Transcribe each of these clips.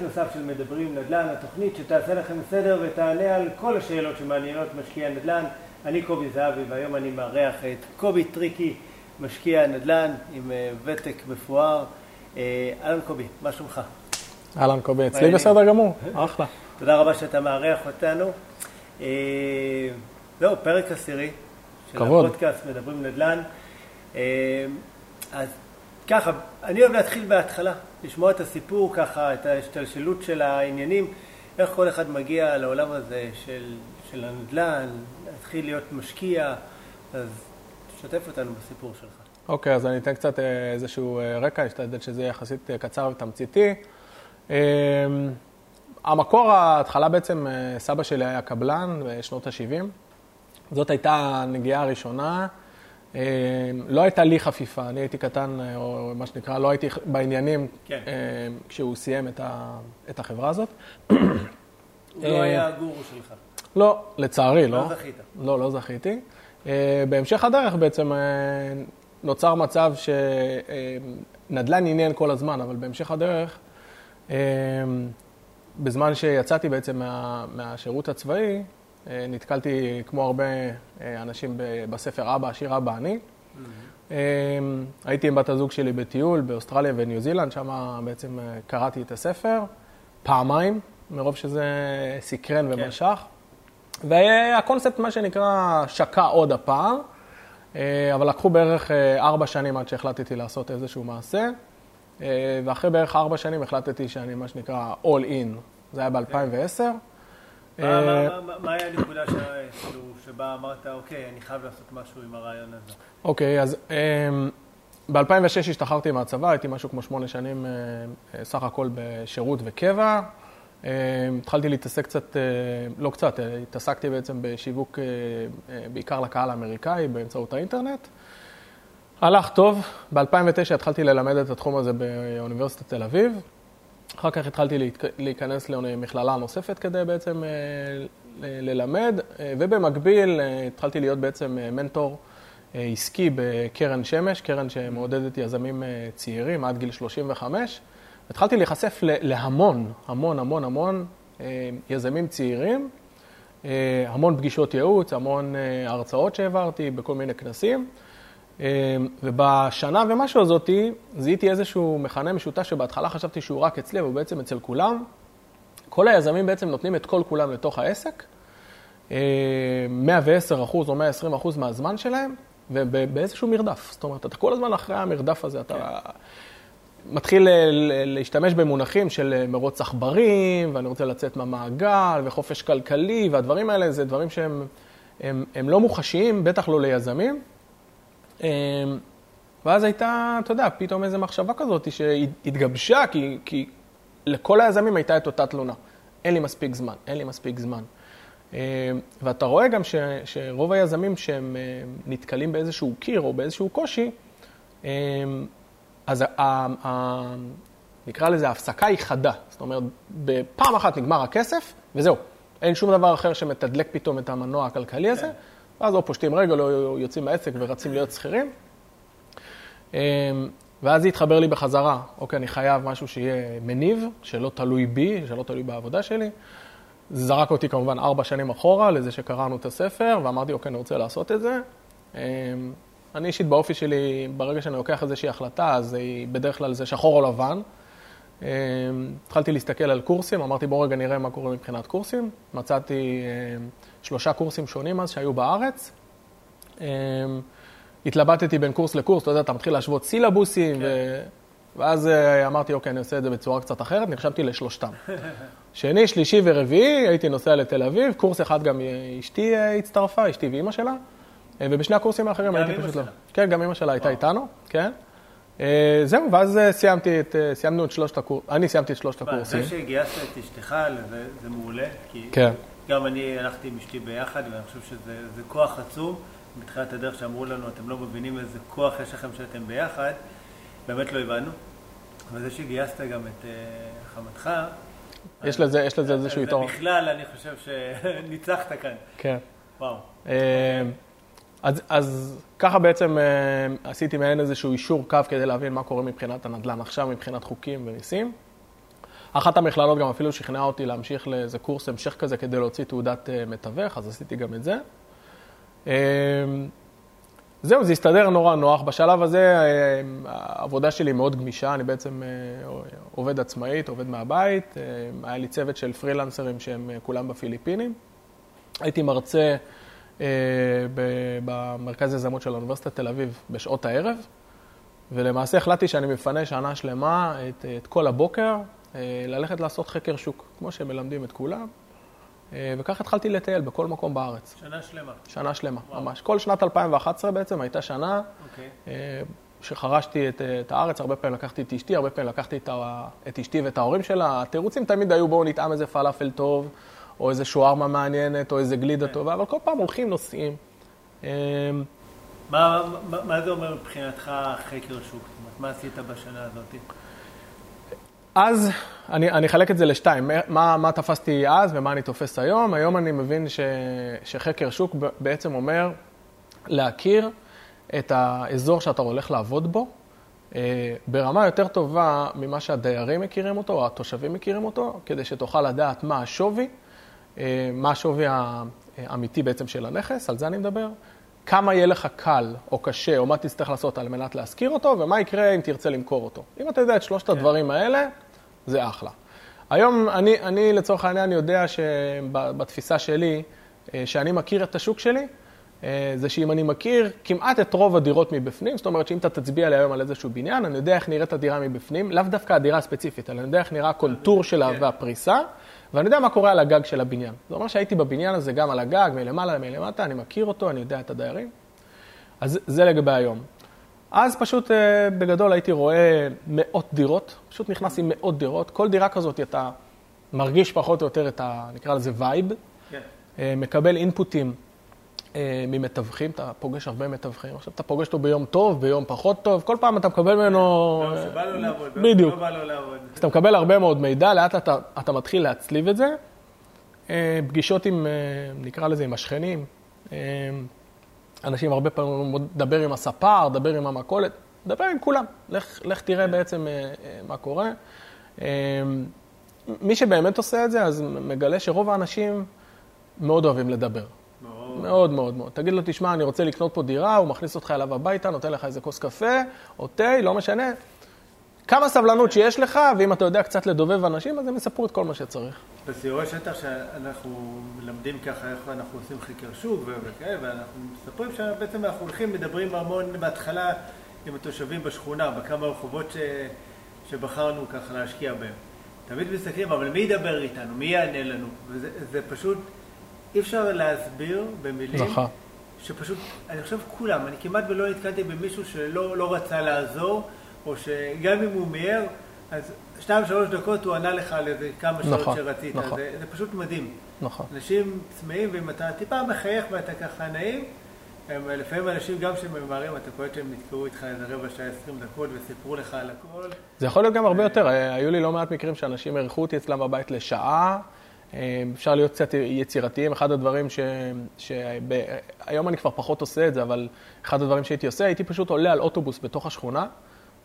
נוסף של מדברים נדל"ן, התוכנית שתעשה לכם סדר ותענה על כל השאלות שמעניינות משקיע נדל"ן. אני קובי זהבי והיום אני מארח את קובי טריקי, משקיע נדל"ן עם אה, ותק מפואר. אה, אהלן קובי, מה שלומך? אהלן קובי, אצלי בסדר גמור, אחלה. תודה רבה שאתה מארח אותנו. אה, זהו, פרק עשירי של כבוד. הפודקאסט מדברים נדל"ן. אז ככה, אני אוהב להתחיל בהתחלה, לשמוע את הסיפור ככה, את ההשתלשלות של העניינים, איך כל אחד מגיע לעולם הזה של, של הנדל"ן, להתחיל להיות משקיע, אז תשתף אותנו בסיפור שלך. אוקיי, אז אני אתן קצת אה, איזשהו אה, רקע, אשתדל שזה יהיה יחסית אה, קצר ותמציתי. אה, המקור, ההתחלה בעצם, סבא שלי היה קבלן בשנות ה-70. זאת הייתה הנגיעה הראשונה. אה, לא הייתה לי חפיפה, אני הייתי קטן, אה, או מה שנקרא, לא הייתי בעניינים כן. אה, כשהוא סיים את, ה, את החברה הזאת. הוא לא היה הגורו שלך. לא, לצערי, לא. לא זכית. לא, לא זכיתי. בהמשך הדרך בעצם נוצר מצב שנדל"ן עניין כל הזמן, אבל בהמשך הדרך, בזמן שיצאתי בעצם מה, מהשירות הצבאי, נתקלתי כמו הרבה אה, אנשים בספר אבא, השיר אבא אני. אה, הייתי עם בת הזוג שלי בטיול באוסטרליה וניו זילנד, שם בעצם אה, קראתי את הספר פעמיים, מרוב שזה סקרן כן. ומשך. והקונספט, מה שנקרא, שקע עוד הפעם, אה, אבל לקחו בערך אה, ארבע שנים עד שהחלטתי לעשות איזשהו מעשה, אה, ואחרי בערך ארבע שנים החלטתי שאני, מה שנקרא, all in. זה היה ב-2010. מה- מה- מה- היה הנקודה כאילו, שבה אמרת, אוקיי, אני חייב לעשות משהו עם הרעיון הזה? אוקיי, אז ב-2006 השתחררתי מהצבא, הייתי משהו כמו שמונה שנים אה, אה, סך הכל בשירות וקבע. אה, התחלתי להתעסק קצת, אה, לא קצת, אה, התעסקתי בעצם בשיווק אה, אה, בעיקר לקהל האמריקאי באמצעות האינטרנט. הלך טוב, ב-2009 התחלתי ללמד את התחום הזה באוניברסיטת תל אביב. אחר כך התחלתי להיכנס למכללה נוספת כדי בעצם אה, ללמד, אה, ובמקביל אה, התחלתי להיות בעצם מנטור עסקי בקרן שמש, קרן שמעודדת יזמים צעירים עד גיל 35. התחלתי להיחשף להמון, המון, המון, המון יזמים צעירים, המון פגישות ייעוץ, המון הרצאות שהעברתי בכל מיני כנסים. אה, ובשנה ומשהו הזאתי, זיהיתי איזשהו מכנה משותף שבהתחלה חשבתי שהוא רק אצלי, אבל בעצם אצל כולם. כל היזמים בעצם נותנים את כל כולם לתוך העסק, אה, 110 אחוז או 120 אחוז מהזמן שלהם, ובאיזשהו מרדף. זאת אומרת, אתה כל הזמן אחרי המרדף הזה, אתה מתחיל ל- ל- להשתמש במונחים של אה, מרוץ עכברים, ואני רוצה לצאת מהמעגל, וחופש כלכלי, והדברים האלה זה דברים שהם הם, הם לא מוחשיים, בטח לא ליזמים. אמ, ואז הייתה, אתה יודע, פתאום איזו מחשבה כזאת שהתגבשה, כי, כי לכל היזמים הייתה את אותה תלונה. אין לי מספיק זמן, אין לי מספיק זמן. אמ, ואתה רואה גם ש, שרוב היזמים שהם אה, נתקלים באיזשהו קיר או באיזשהו קושי, אמ, אז ה, ה, ה, נקרא לזה, ההפסקה היא חדה. זאת אומרת, בפעם אחת נגמר הכסף, וזהו. אין שום דבר אחר שמתדלק פתאום את המנוע הכלכלי הזה, ואז או פושטים רגל או יוצאים מהעסק ורצים להיות שכירים. אמ, ואז זה התחבר לי בחזרה, אוקיי, אני חייב משהו שיהיה מניב, שלא תלוי בי, שלא תלוי בעבודה שלי. זה זרק אותי כמובן ארבע שנים אחורה לזה שקראנו את הספר, ואמרתי, אוקיי, אני רוצה לעשות את זה. אמ, אני אישית באופי שלי, ברגע שאני לוקח איזושהי החלטה, אז היא בדרך כלל זה שחור או לבן. אמ, התחלתי להסתכל על קורסים, אמרתי בוא רגע נראה מה קורה מבחינת קורסים. מצאתי שלושה קורסים שונים אז שהיו בארץ. אמ, התלבטתי בין קורס לקורס, אתה יודע, אתה מתחיל להשוות סילבוסים, כן. ו... ואז אה, אמרתי, אוקיי, אני עושה את זה בצורה קצת אחרת, נרשמתי לשלושתם. שני, שלישי ורביעי, הייתי נוסע לתל אביב, קורס אחד גם אשתי אה, הצטרפה, אשתי ואימא שלה, אה, ובשני הקורסים האחרים הייתי פשוט לא. כן, גם אימא שלה הייתה. איתנו, כן. זהו, ואז סיימתי את, סיימנו את שלושת הקורסים, אני סיימתי את שלושת הקורסים. זה שגייסת את אשתך, זה, זה מעולה, כי כן. גם אני הלכתי עם אשתי ביחד, ואני חושב שזה זה כוח עצום. בתחילת הדרך שאמרו לנו, אתם לא מבינים איזה כוח יש לכם שאתם ביחד, באמת לא הבנו. וזה שגייסת גם את אה, חמתך, יש לזה, יש לזה איזשהו יתרון. בכלל, אני חושב שניצחת כאן. כן. וואו. אה, אז, אז ככה בעצם אה, עשיתי מעין איזשהו אישור קו כדי להבין מה קורה מבחינת הנדל"ן עכשיו, מבחינת חוקים ומיסים. אחת המכללות גם אפילו שכנעה אותי להמשיך לאיזה קורס המשך כזה כדי להוציא תעודת אה, מתווך, אז עשיתי גם את זה. אמ, זהו, זה הסתדר נורא נוח. בשלב הזה אה, העבודה שלי מאוד גמישה, אני בעצם אה, עובד עצמאית, עובד מהבית. היה לי צוות של פרילנסרים שהם כולם בפיליפינים. הייתי מרצה במרכז יזמות של אוניברסיטת תל אביב בשעות הערב, ולמעשה החלטתי שאני מפנה שנה שלמה את, את כל הבוקר ללכת לעשות חקר שוק, כמו שהם מלמדים את כולם. אה, וכך התחלתי לטייל בכל מקום בארץ. שנה שלמה. שנה שלמה, וואו. ממש. כל שנת 2011 בעצם הייתה שנה okay. אוקיי. אה, שחרשתי את, את הארץ, הרבה פעמים לקחתי את אשתי, הרבה פעמים לקחתי את, את אשתי ואת ההורים שלה. התירוצים תמיד היו בואו נטעם איזה פלאפל טוב, או איזה שוארמה מעניינת, או איזה גלידה okay. כן. טובה, אבל כל פעם הולכים, נוסעים. מה, מה, מה זה אומר מבחינתך חקר שוק? מה עשית בשנה הזאת? אז אני, אני אחלק את זה לשתיים, מה, מה תפסתי אז ומה אני תופס היום. היום אני מבין ש, שחקר שוק בעצם אומר להכיר את האזור שאתה הולך לעבוד בו אה, ברמה יותר טובה ממה שהדיירים מכירים אותו או התושבים מכירים אותו, כדי שתוכל לדעת מה השווי, אה, מה השווי האמיתי בעצם של הנכס, על זה אני מדבר. כמה יהיה לך קל או קשה, או מה תצטרך לעשות על מנת להשכיר אותו, ומה יקרה אם תרצה למכור אותו. אם אתה יודע את שלושת כן. הדברים האלה, זה אחלה. היום אני, אני לצורך העניין יודע שבתפיסה שלי, אה, שאני מכיר את השוק שלי, אה, זה שאם אני מכיר כמעט את רוב הדירות מבפנים, זאת אומרת שאם אתה תצביע לי היום על איזשהו בניין, אני יודע איך נראית הדירה מבפנים, לאו דווקא הדירה הספציפית, אלא אני יודע איך נראה הקונטור שלה כן. והפריסה, ואני יודע מה קורה על הגג של הבניין. זה אומר שהייתי בבניין הזה גם על הגג, מלמעלה, מלמטה, אני מכיר אותו, אני יודע את הדיירים. אז זה לגבי היום. אז פשוט אה, בגדול הייתי רואה מאות דירות, פשוט נכנס עם מאות דירות. כל דירה כזאת אתה מרגיש פחות או יותר את ה... נקרא לזה vibe. כן. אה, מקבל אינפוטים אה, ממתווכים, אתה פוגש הרבה מתווכים. עכשיו אתה פוגש אותו ביום טוב, ביום פחות טוב, כל פעם אתה מקבל ממנו... לו לעבוד, ביום שבא לו לעבוד. אז אתה מקבל הרבה מאוד מידע, לאט אתה, אתה מתחיל להצליב את זה. פגישות עם, נקרא לזה, עם השכנים. אנשים הרבה פעמים מדבר עם הספר, דבר עם המכולת, דבר עם כולם. לך, לך תראה בעצם אה, אה, מה קורה. אה, מי שבאמת עושה את זה, אז מגלה שרוב האנשים מאוד אוהבים לדבר. מאוד. מאוד מאוד מאוד. תגיד לו, תשמע, אני רוצה לקנות פה דירה, הוא מכניס אותך אליו הביתה, נותן לך איזה כוס קפה או תה, לא משנה. כמה סבלנות שיש לך, ואם אתה יודע קצת לדובב אנשים, אז הם יספרו את כל מה שצריך. בסיורי שטח שאנחנו מלמדים ככה איך אנחנו עושים חקר שוק וכאלה, ואנחנו מספרים שבעצם אנחנו הולכים, מדברים המון בהתחלה עם התושבים בשכונה, בכמה רחובות ש... שבחרנו ככה להשקיע בהם. תמיד מסתכלים, אבל מי ידבר איתנו? מי יענה לנו? וזה פשוט, אי אפשר להסביר במילים. נכון. שפשוט, אני חושב כולם, אני כמעט ולא נתקלתי במישהו שלא לא רצה לעזור. או שגם אם הוא מיהר, אז שתיים, שלוש דקות הוא ענה לך על איזה כמה שעות נכון, שרצית. נכון. זה, זה פשוט מדהים. נכון. אנשים צמאים, ואם אתה טיפה מחייך ואתה ככה נעים, הם, לפעמים אנשים גם שממהרים, אתה קולט שהם נתקעו איתך איזה רבע שעה, עשרים דקות, וסיפרו לך על הכל. זה יכול להיות גם הרבה יותר. היו לי לא מעט מקרים שאנשים אירחו אותי אצלם בבית לשעה. אפשר להיות קצת יצירתיים. אחד הדברים ש... שהיום אני כבר פחות עושה את זה, אבל אחד הדברים שהייתי עושה, הייתי פשוט עולה על אוטובוס בתוך השכונה.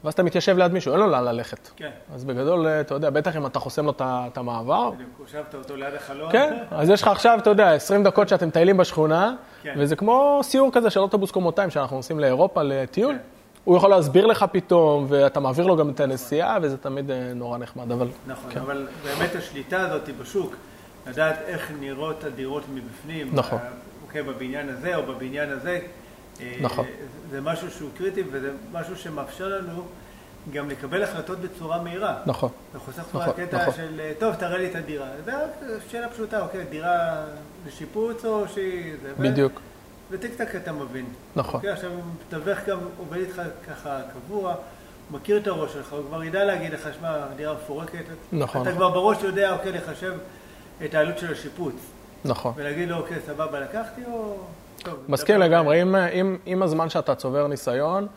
ואז אתה מתיישב ליד מישהו, אין לו לאן ללכת. כן. אז בגדול, אתה יודע, בטח אם אתה חוסם לו את המעבר. בדיוק, הושבת אותו ליד החלון. כן, אז יש לך עכשיו, אתה יודע, 20 דקות שאתם מטיילים בשכונה, כן. וזה כמו סיור כזה של אוטובוס קומותיים, שאנחנו נוסעים לאירופה לטיול. כן. הוא יכול להסביר לך פתאום, ואתה מעביר לו גם את הנסיעה, וזה תמיד אה, נורא נחמד, אבל... נכון, כן. אבל באמת השליטה הזאת בשוק, לדעת איך נראות הדירות מבפנים, נכון. אוקיי, בבניין הזה או בבניין הזה, נכון. זה משהו שהוא קריטי וזה משהו שמאפשר לנו גם לקבל החלטות בצורה מהירה. נכון. זה חוסך נכון, קטע נכון. של, טוב, תראה לי את הדירה. זו שאלה פשוטה, אוקיי, דירה לשיפוץ או שהיא... בדיוק. וטיק טק אתה מבין. נכון. אוקיי, עכשיו, מתווך גם עובד איתך ככה קבוע, מכיר את הראש שלך, הוא כבר ידע להגיד לך, שמע, הדירה מפורקת. נכון. אתה כבר בראש יודע, אוקיי, לחשב את העלות של השיפוץ. נכון. ולהגיד לו, אוקיי, סבבה, לקחתי או... מסכים לגמרי, עם, עם, עם הזמן שאתה צובר ניסיון,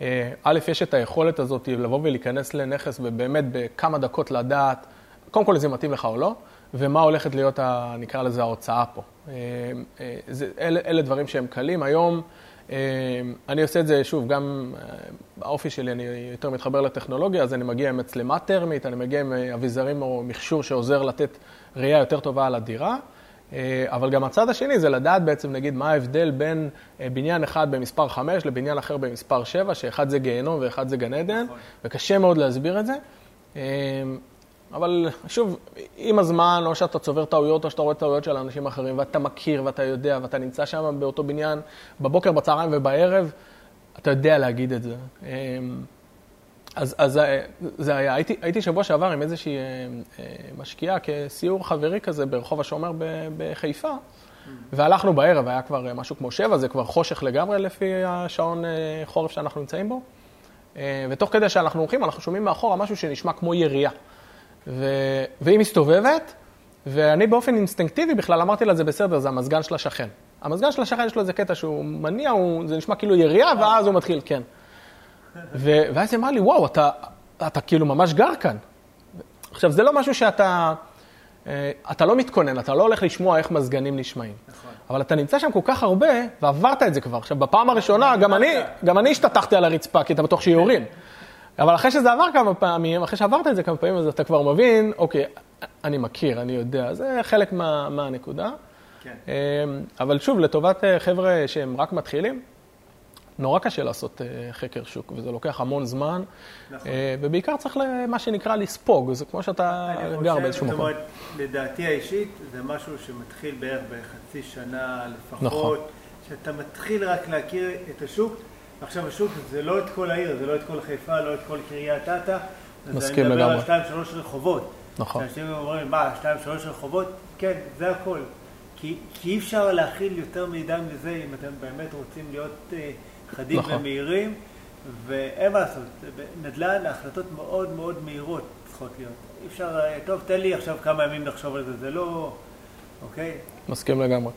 אה, א', יש את היכולת הזאת לבוא ולהיכנס לנכס ובאמת בכמה דקות לדעת, קודם כל אם זה מתאים לך או לא, ומה הולכת להיות, ה, נקרא לזה, ההוצאה פה. אה, אה, זה, אלה, אלה דברים שהם קלים. היום אני עושה את זה, שוב, גם האופי שלי, אני יותר מתחבר לטכנולוגיה, אז אני מגיע עם מצלמה טרמית, אני מגיע עם אביזרים או מכשור שעוזר לתת ראייה יותר טובה על הדירה. אבל גם הצד השני זה לדעת בעצם, נגיד, מה ההבדל בין בניין אחד במספר 5 לבניין אחר במספר 7, שאחד זה גיהנום ואחד זה גן עדן, נכון. וקשה מאוד להסביר את זה. אבל שוב, עם הזמן, או שאתה צובר טעויות, או שאתה רואה טעויות של אנשים אחרים, ואתה מכיר, ואתה יודע, ואתה נמצא שם באותו בניין, בבוקר, בצהריים ובערב, אתה יודע להגיד את זה. אז, אז זה היה, הייתי, הייתי שבוע שעבר עם איזושהי אה, אה, משקיעה כסיור חברי כזה ברחוב השומר בחיפה, והלכנו בערב, היה כבר משהו כמו שבע, זה כבר חושך לגמרי לפי השעון אה, חורף שאנחנו נמצאים בו. ותוך כדי שאנחנו הולכים, אנחנו שומעים מאחורה משהו שנשמע כמו ירייה. ו... והיא מסתובבת, ואני באופן אינסטינקטיבי בכלל אמרתי לה, זה בסדר, זה המזגן של השכן. המזגן של השכן יש לו איזה קטע שהוא מניע, הוא, זה נשמע כאילו ירייה, ואז הוא מתחיל, כן. ו... ואז היא אמרה לי, וואו, אתה, אתה כאילו ממש גר כאן. עכשיו, זה לא משהו שאתה... אה, אתה לא מתכונן, אתה לא הולך לשמוע איך מזגנים נשמעים. נכון. אבל אתה נמצא שם כל כך הרבה, ועברת את זה כבר. עכשיו, בפעם הראשונה, גם אני, גם אני השתטחתי על הרצפה, כי אתה בטוח שיורים. אבל אחרי שזה עבר כמה פעמים, אחרי שעברת את זה כמה פעמים, אז אתה כבר מבין, אוקיי, אני מכיר, אני יודע, זה חלק מה, מהנקודה. כן. אמ, אבל שוב, לטובת אה, חבר'ה שהם רק מתחילים, נורא קשה לעשות אה, חקר שוק, וזה לוקח המון זמן, נכון. אה, ובעיקר צריך מה שנקרא לספוג, זה כמו שאתה גר באיזשהו מקום. אומרת, לדעתי האישית, זה משהו שמתחיל בערך בחצי שנה לפחות, נכון. שאתה מתחיל רק להכיר את השוק. עכשיו השוק זה לא את כל העיר, זה לא את כל חיפה, לא את כל קריית אתא. לגמרי. אני מדבר על שתיים, שלוש רחובות. נכון. אנשים אומרים, מה, שתיים, שלוש רחובות? כן, זה הכל. כי, כי אי אפשר להכיל יותר מידע מזה אם אתם באמת רוצים להיות uh, חדים נכון. ומהירים, ואין מה לעשות. נדל"ן, ההחלטות מאוד מאוד מהירות צריכות להיות. אי אפשר, אה, טוב, תן לי עכשיו כמה ימים לחשוב על זה, זה לא... אוקיי? מסכים לגמרי.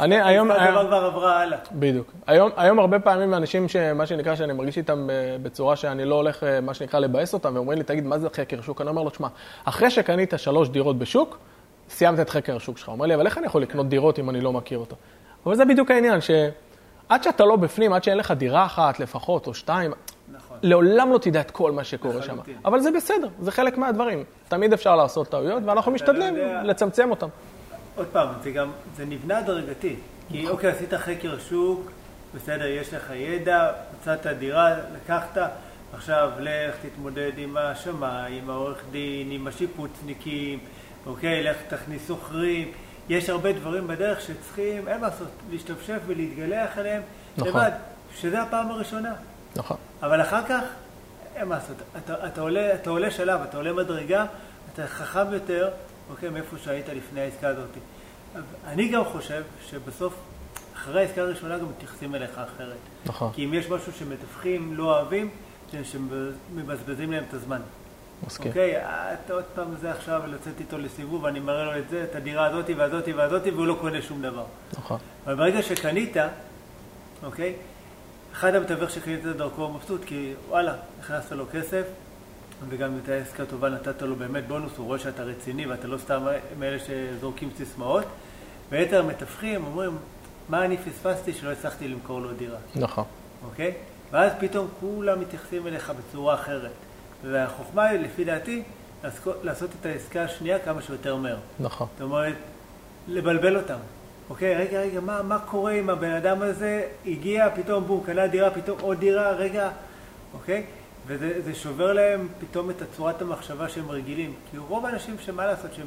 אני היום... הדבר כבר עברה הלאה. בדיוק. היום, היום הרבה פעמים אנשים, שמה שנקרא, שאני מרגיש איתם אה, בצורה שאני לא הולך, אה, מה שנקרא, לבאס אותם, ואומרים לי, תגיד, מה זה חקר שוק? אני אומר לו, תשמע, אחרי שקנית שלוש דירות בשוק, סיימת את חקר השוק שלך. הוא אומר לי, אבל איך אני יכול לקנות דירות אם אני לא מכיר אותו? אבל זה בדיוק העניין, שעד שאתה לא בפנים, עד שאין לך דירה אחת לפחות, או שתיים, נכון. לעולם לא תדע את כל מה שקורה שם. אבל זה בסדר, זה חלק מהדברים. תמיד אפשר לעשות טעויות, ואנחנו משתדלים לצמצם אותם. עוד פעם, זה גם, זה נבנה הדרגתי. כי נכון. אוקיי, עשית חקר שוק, בסדר, יש לך ידע, מצאת דירה, לקחת, עכשיו לך תתמודד עם השמאי, עם העורך דין, עם השיפוצניקים, אוקיי, לך תכניס שוכרים. יש הרבה דברים בדרך שצריכים, אין מה לעשות, להשתפשף ולהתגלח עליהם נכון. לבד, שזה הפעם הראשונה. נכון. אבל אחר כך, אין מה לעשות, אתה, אתה, עולה, אתה עולה שלב, אתה עולה מדרגה, אתה חכם יותר, אוקיי, מאיפה שהיית לפני העסקה הזאת. אני גם חושב שבסוף, אחרי העסקה הראשונה גם מתייחסים אליך אחרת. נכון. כי אם יש משהו שמתווכים לא אוהבים, זה שמבזבזים להם את הזמן. מסכים. אוקיי, אתה עוד פעם זה עכשיו לצאת איתו לסיבוב, אני מראה לו את זה, את הדירה הזאתי והזאתי והזאתי, והוא לא קונה שום דבר. נכון. אבל ברגע שקנית, אוקיי, אחד המתווך שקנית דרכו מבסוט, כי וואלה, הכנסת לו כסף, וגם אם הייתה עסקה טובה נתת לו באמת בונוס, הוא רואה שאתה רציני ואתה לא סתם מאלה שזורקים סיסמאות. ויתר המתווכים אומרים, מה אני פספסתי שלא הצלחתי למכור לו דירה. נכון. אוקיי? ואז פתאום כולם מתייחסים אליך בצורה אחרת. והחוכמה היא, לפי דעתי, לעשות את העסקה השנייה כמה שיותר מהר. נכון. זאת אומרת, לבלבל אותם. אוקיי, רגע, רגע, מה, מה קורה עם הבן אדם הזה? הגיע, פתאום בום, קנה דירה, פתאום עוד דירה, רגע, אוקיי? וזה שובר להם פתאום את צורת המחשבה שהם רגילים. כי רוב האנשים שמה לעשות, שהם,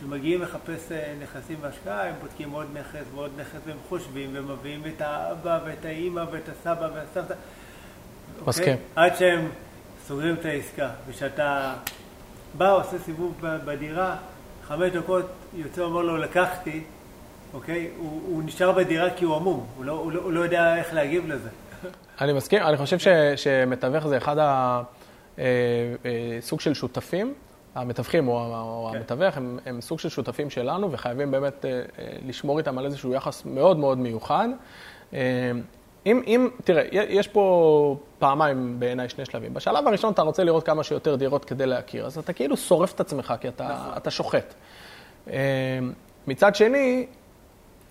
שמגיעים לחפש אה, נכסים בהשקעה, הם בודקים עוד נכס ועוד נכס והם חושבים ומביאים את האבא ואת האימא ואת הסבא והסבתא. מסכים. אוקיי? עד שהם סוגרים את העסקה. וכשאתה בא, עושה סיבוב בדירה, חמש דקות יוצא ואומר לו לקחתי, אוקיי? הוא, הוא נשאר בדירה כי הוא עמום, הוא לא, הוא, לא, הוא לא יודע איך להגיב לזה. אני מסכים, אני חושב ש, שמתווך זה אחד הסוג אה, אה, של שותפים. המתווכים או כן. המתווך הם, הם סוג של שותפים שלנו וחייבים באמת אה, לשמור איתם על איזשהו יחס מאוד מאוד מיוחד. אם, אם, תראה, יש פה פעמיים בעיניי שני שלבים. בשלב הראשון אתה רוצה לראות כמה שיותר דירות כדי להכיר, אז אתה כאילו שורף את עצמך כי אתה, נכון. אתה שוחט. מצד שני,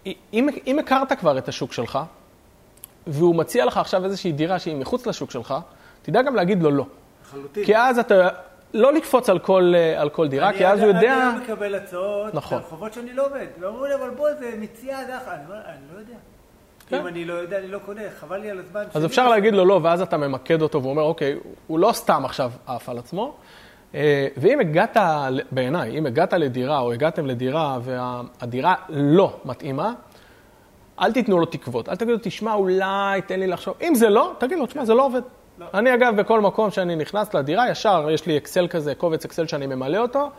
אם, אם הכרת כבר את השוק שלך, והוא מציע לך עכשיו איזושהי דירה שהיא מחוץ לשוק שלך, תדע גם להגיד לו לא. לחלוטין. כי אז אתה, לא לקפוץ על כל, אה, על כל דירה, כי אז הוא יודע... אני לא מקבל הצעות נכון. ברחובות שאני לא עובד. ואומרים לי, אבל בוא, זה מציאה אני לא יודע. כן. אם אני לא יודע, אני לא קונה, חבל לי על הזמן אז. אפשר להגיד לו לא, ואז אתה ממקד אותו והוא אומר, אוקיי, הוא לא סתם עכשיו עף על עצמו. אה, ואם הגעת, בעיניי, אם הגעת לדירה או הגעתם לדירה והדירה לא מתאימה, אל תיתנו לו תקוות. אל תגידו, תשמע, אולי, תן לי לחשוב. אם זה לא, תגיד לו, תשמע, זה לא עובד. לא. אני אגב, בכל מקום שאני נכנס לדירה, ישר יש לי אקסל כזה, קובץ אקסל שאני ממלא אותו.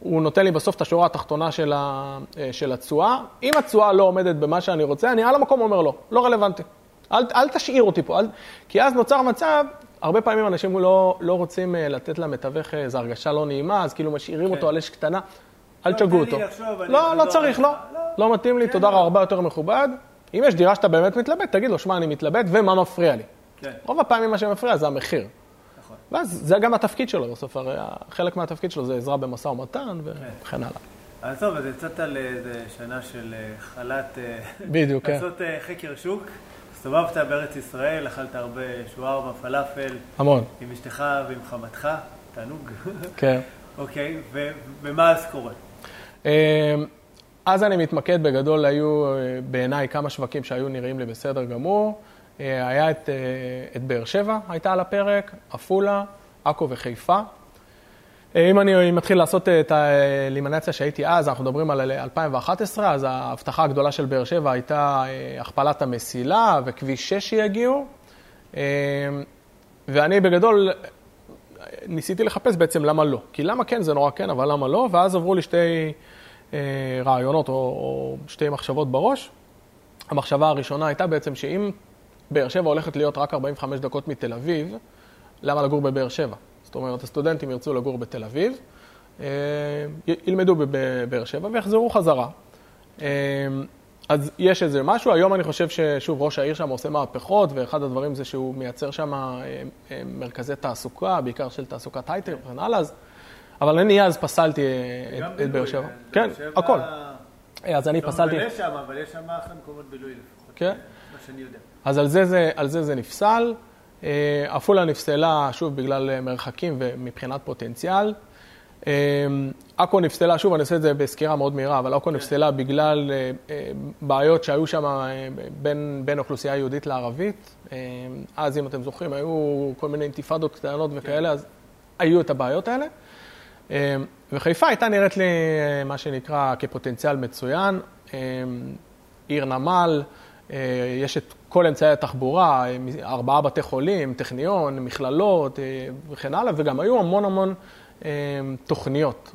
הוא נותן לי בסוף את השורה התחתונה של, ה, אה, של התשואה. אם התשואה לא עומדת במה שאני רוצה, אני על המקום אומר לא, לא רלוונטי. אל, אל תשאיר אותי פה, אל, כי אז נוצר מצב, הרבה פעמים אנשים לא, לא רוצים אה, לתת למתווך אה, איזו הרגשה לא נעימה, אז כאילו משאירים אותו על אש קטנה. אל לא, תשגעו אותו. לחשוב, אני לא, אחזור לא צריך. לא. לא. לא מתאים לי, כן, תודה לא. רבה, הרבה יותר מכובד. אם יש דירה שאתה באמת מתלבט, תגיד לו, שמע, אני מתלבט, ומה מפריע לי. כן, רוב הפעמים מה שמפריע זה המחיר. ואז זה גם התפקיד שלו, בסוף הרי חלק מהתפקיד שלו זה עזרה במשא ומתן וכן הלאה. אז טוב, אז יצאת לאיזה שנה של אה, חל"ת, אה, בדיוק, כן. לעשות אה, חקר שוק. הסתובבת בארץ ישראל, אכלת הרבה שווארמה, פלאפל, המון, עם אשתך ועם חמתך, תענוג. כן. אוקיי, ומה אז קורה? אז אני מתמקד בגדול, היו בעיניי כמה שווקים שהיו נראים לי בסדר גמור. אה, היה את, אה, את באר שבע, הייתה על הפרק, עפולה, עכו וחיפה. אה, אם אני מתחיל לעשות את האלימינציה שהייתי אז, אנחנו מדברים על 2011, אז ההבטחה הגדולה של באר שבע הייתה הכפלת המסילה וכביש 6 שיגיעו. ואני בגדול ניסיתי לחפש בעצם למה לא. כי למה כן זה נורא כן, אבל למה לא? ואז עברו לי שתי רעיונות או שתי מחשבות בראש. המחשבה הראשונה הייתה בעצם שאם באר שבע הולכת להיות רק 45 דקות מתל אביב, למה לגור בבאר שבע? זאת אומרת, הסטודנטים ירצו לגור בתל אביב, אה, ילמדו בבאר שבע ויחזרו חזרה. אה, אז יש איזה משהו, היום אני חושב ששוב, ראש העיר שם עושה מהפכות, ואחד הדברים זה שהוא מייצר שם אה, מרכזי תעסוקה, בעיקר של תעסוקת הייטק וכן הלאה, אז... אבל אני אז פסלתי את, באר שבע. כן, הכל. אז אני לא פסלתי. מבלה שם, אבל יש שם אחלה מקומות בילוי לפחות. כן. מה שאני יודע. אז על זה זה, על זה, זה נפסל. אה, עפולה נפסלה, שוב, בגלל אה, מרחקים ומבחינת פוטנציאל. אה, עכו נפסלה, שוב, אני עושה את זה בסקירה מאוד מהירה, אבל עכו נפסלה בגלל בעיות שהיו שם בין, בין אוכלוסייה יהודית לערבית. אז, אם אתם זוכרים, היו כל מיני אינתיפאדות קטנות וכאלה, אז היו את הבעיות האלה. וחיפה הייתה נראית לי, מה שנקרא, כפוטנציאל מצוין. עיר נמל, יש את כל אמצעי התחבורה, ארבעה בתי חולים, טכניון, מכללות אה, וכן הלאה, וגם היו המון המון אה, תוכניות.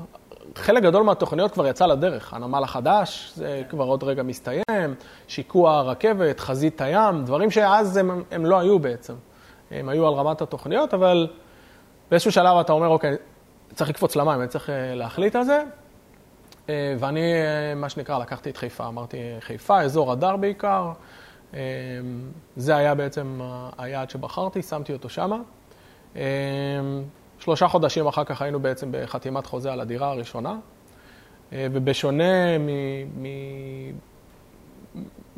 חלק גדול מהתוכניות כבר יצא לדרך, הנמל החדש, זה כבר עוד רגע מסתיים, שיקוע הרכבת, חזית הים, דברים שאז הם, הם לא היו בעצם. הם היו על רמת התוכניות, אבל באיזשהו שלב אתה אומר, אוקיי, צריך לקפוץ למים, אני צריך אה, להחליט על זה. ואני, מה שנקרא, לקחתי את חיפה. אמרתי, חיפה, אזור הדר בעיקר. אה, זה היה בעצם היעד שבחרתי, שמתי אותו שמה. אה, שלושה חודשים אחר כך היינו בעצם בחתימת חוזה על הדירה הראשונה. אה, ובשונה מ... מ...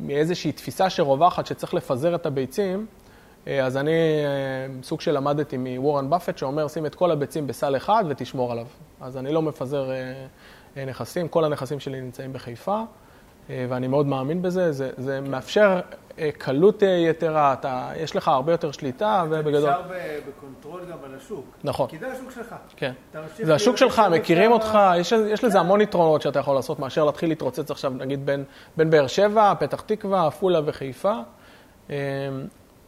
מאיזושהי תפיסה שרווחת שצריך לפזר את הביצים, אה, אז אני אה, סוג של למדתי מוורן באפט שאומר, שים את כל הביצים בסל אחד ותשמור עליו. אז אני לא מפזר אה, נכסים, כל הנכסים שלי נמצאים בחיפה, ואני מאוד מאמין בזה. זה, זה מאפשר אה, קלות אה, יתרה, אתה, יש לך הרבה יותר שליטה, ובגדול... נשאר ב- ב control גם על השוק. נכון. כי זה השוק שלך. כן. אתה זה השוק שלך, מכירים אותך, יש, יש לזה המון יתרונות שאתה יכול לעשות מאשר להתחיל להתרוצץ עכשיו, נגיד, בין, בין באר שבע, פתח תקווה, עפולה וחיפה. אה,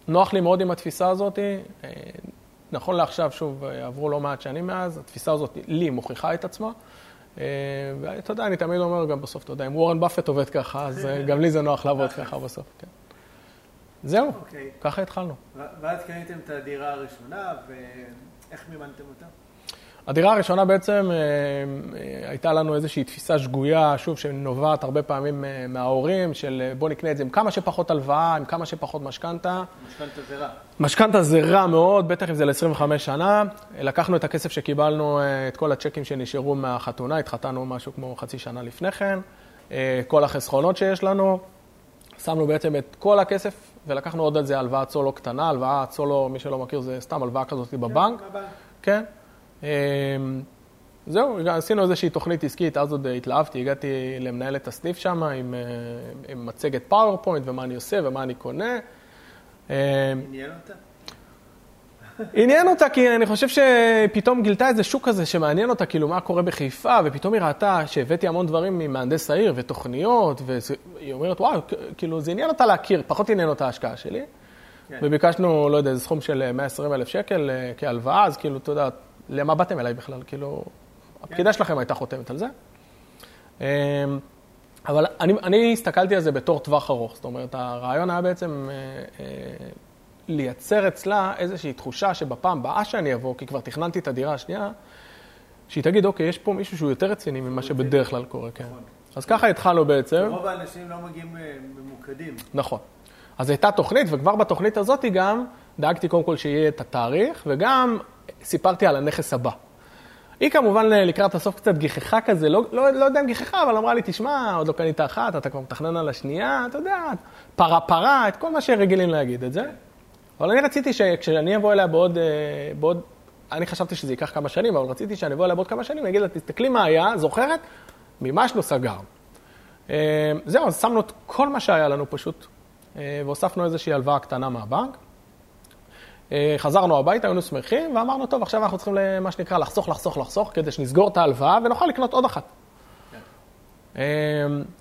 נוח לי מאוד עם התפיסה הזאת. אה, נכון לעכשיו, שוב, אה, עברו לא מעט שנים מאז, התפיסה הזאת לי מוכיחה את עצמה. אה, ואתה יודע, אני תמיד אומר גם בסוף, אתה יודע, אם וורן באפט עובד ככה, אז אה, גם לי זה נוח לעבוד ככה בסוף, כן. זהו, אוקיי. ככה התחלנו. ואז קניתם את הדירה הראשונה, ואיך מימנתם אותה? הדירה הראשונה בעצם, אה, אה, הייתה לנו איזושהי תפיסה שגויה, שוב, שנובעת הרבה פעמים אה, מההורים, של בוא נקנה את זה עם כמה שפחות הלוואה, עם כמה שפחות משכנתה. משכנתה זה רע. משכנתה זה רע מאוד, בטח אם זה ל-25 שנה. לקחנו את הכסף שקיבלנו, את כל הצ'קים שנשארו מהחתונה, התחתנו משהו כמו חצי שנה לפני כן, כל החסכונות שיש לנו, שמנו בעצם את כל הכסף ולקחנו עוד על זה הלוואת סולו קטנה, הלוואת סולו, מי שלא מכיר, זה סתם הלוואה כזאת בבנק. כן. אמ, זהו, עשינו איזושהי תוכנית עסקית, אז עוד התלהבתי, הגעתי למנהלת הסניף שם עם, אה, עם מצגת PowerPoint ומה אני עושה ומה אני קונה. אמ, עניין אותה? עניין אותה, כי אני חושב שפתאום גילתה איזה שוק כזה שמעניין אותה, כאילו, מה קורה בחיפה, ופתאום היא ראתה שהבאתי המון דברים ממהנדס העיר ותוכניות, והיא אומרת, וואו, כאילו, זה עניין אותה להכיר, פחות עניין אותה ההשקעה שלי. כן. וביקשנו, לא יודע, איזה סכום של 120 אלף שקל אה, כהלוואה, אז כאילו, אתה יודע, למה באתם אליי בכלל? כאילו, הפקידה כן. שלכם הייתה חותמת על זה. אמ, אבל אני, אני הסתכלתי על זה בתור טווח ארוך, זאת אומרת, הרעיון היה בעצם אה, אה, לייצר אצלה איזושהי תחושה שבפעם הבאה שאני אבוא, כי כבר תכננתי את הדירה השנייה, שהיא תגיד, אוקיי, יש פה מישהו שהוא יותר רציני ממה שבדרך כלל קורה, כן. נכון. אז ככה התחלנו בעצם. רוב האנשים לא מגיעים אה, ממוקדים. נכון. אז הייתה תוכנית, וכבר בתוכנית הזאת גם דאגתי קודם כל שיהיה את התאריך, וגם סיפרתי על הנכס הבא. היא כמובן לקראת הסוף קצת גיחכה כזה, לא, לא, לא יודע אם גיחכה, אבל אמרה לי, תשמע, עוד לא קנית אחת, אתה כבר מתכנן על השנייה, אתה יודע, פרה פרה, את כל מה שרגילים להגיד את זה. אבל אני רציתי שכשאני אבוא אליה בעוד, אה, בעוד, אני חשבתי שזה ייקח כמה שנים, אבל רציתי שאני אבוא אליה בעוד כמה שנים, אני אגיד לה, תסתכלי מה היה, זוכרת? מימשנו סגר. אה, זהו, אז שמנו את כל מה שהיה לנו פשוט, אה, והוספנו איזושהי הלוואה קטנה מהבנק. חזרנו הביתה, היינו שמחים, ואמרנו, טוב, עכשיו אנחנו צריכים, מה שנקרא, לחסוך, לחסוך, לחסוך, כדי שנסגור את ההלוואה ונוכל לקנות עוד אחת. אמ,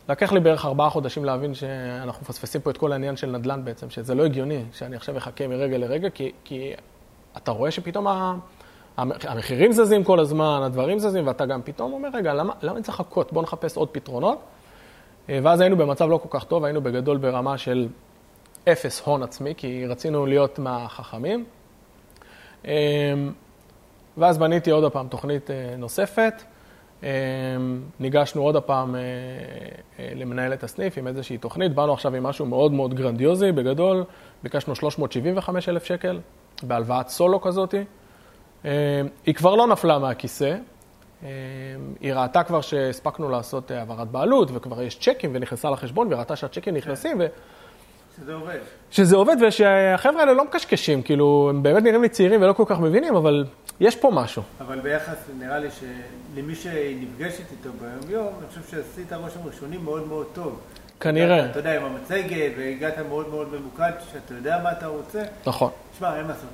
לקח לי בערך ארבעה חודשים להבין שאנחנו מפספסים פה את כל העניין של נדל"ן בעצם, שזה לא הגיוני שאני עכשיו אחכה מרגע לרגע, כי, כי אתה רואה שפתאום המחירים זזים כל הזמן, הדברים זזים, ואתה גם פתאום אומר, רגע, למה, למה אני צריך לחכות? בואו נחפש עוד פתרונות. אה, ואז היינו במצב לא כל כך טוב, היינו בגדול ברמה של אפס הון עצמי, כי רצינו להיות מהחכמים. אמ, ואז בניתי עוד פעם תוכנית אה, נוספת. אמ, ניגשנו עוד הפעם אה, אה, למנהלת הסניף עם איזושהי תוכנית, באנו עכשיו עם משהו מאוד מאוד גרנדיוזי, בגדול, ביקשנו 375 אלף שקל בהלוואת סולו כזאת. אמ, היא כבר לא נפלה מהכיסא, היא ראתה כבר שהספקנו לעשות העברת בעלות, וכבר יש צ'קים, ונכנסה לחשבון, וראתה שהצ'קים נכנסים, ו... שזה עובד. שזה עובד, ושהחבר'ה האלה לא מקשקשים, כאילו, הם באמת נראים לי צעירים ולא כל כך מבינים, אבל יש פה משהו. אבל ביחס, נראה לי שלמי שנפגשת איתו ביום-יום, אני חושב שעשית רושם ראשוני מאוד מאוד טוב. כנראה. אתה יודע, עם המצגת, והגעת מאוד מאוד ממוקד, שאתה יודע מה אתה רוצה. נכון. תשמע, אין מה לעשות.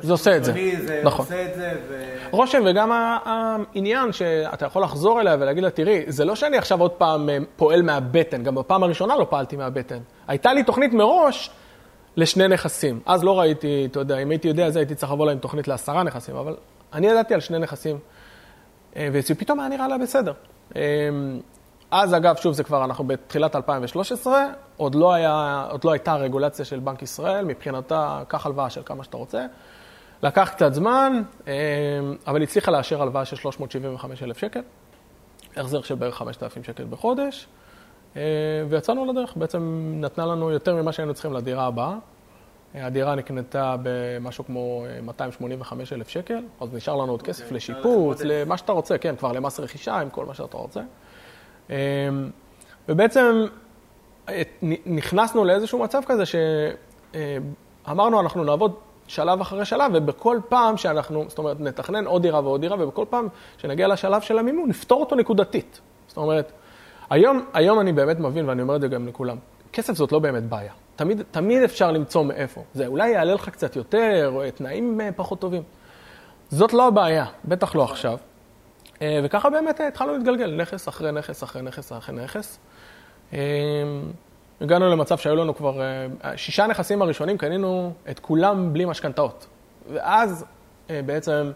זה עושה את זה. זה נכון. עושה את זה, ו... רושם, וגם העניין שאתה יכול לחזור אליה ולהגיד לה, תראי, זה לא שאני עכשיו עוד פעם אה, פועל מהבטן, גם בפעם הראשונה לא פעלתי מהבטן. הייתה לי תוכנית מראש לשני נכסים. אז לא ראיתי, אתה יודע, אם הייתי יודע, אז הייתי צריך לבוא לה עם תוכנית לעשרה נכסים, אבל אני ידעתי על שני נכסים, אה, ופתאום היה נראה לה בסדר. אה, אז אגב, שוב, זה כבר, אנחנו בתחילת 2013, עוד לא, היה, עוד לא הייתה רגולציה של בנק ישראל, מבחינתה, קח הלוואה של כמה שאתה רוצה. לקח קצת זמן, אה, אבל הצליחה לאשר הלוואה של 375 שקל, החזר של בערך 5,000 שקל בחודש. אה, ויצאנו לדרך, בעצם נתנה לנו יותר ממה שהיינו צריכים לדירה הבאה. אה, הדירה נקנתה במשהו כמו 285 אה, אלף שקל, אז נשאר לנו עוד כסף אוקיי, לשיפוץ, למה שאתה רוצה, כן, כבר למס רכישה, עם כל מה שאתה רוצה. ובעצם נכנסנו לאיזשהו מצב כזה שאמרנו, אנחנו נעבוד שלב אחרי שלב, ובכל פעם שאנחנו, זאת אומרת, נתכנן עוד דירה ועוד דירה, ובכל פעם שנגיע לשלב של המימון, נפתור אותו נקודתית. זאת אומרת, היום, היום אני באמת מבין, ואני אומר את זה גם לכולם, כסף זאת לא באמת בעיה. תמיד, תמיד אפשר למצוא מאיפה. זה אולי יעלה לך קצת יותר, או תנאים אה, פחות טובים. זאת לא הבעיה, בטח לא עכשיו. אה, וככה באמת אה, התחלנו להתגלגל, נכס אחרי נכס אחרי נכס אחרי נכס. הגענו למצב שהיו לנו כבר, שישה נכסים הראשונים, קנינו את כולם בלי משכנתאות. ואז בעצם...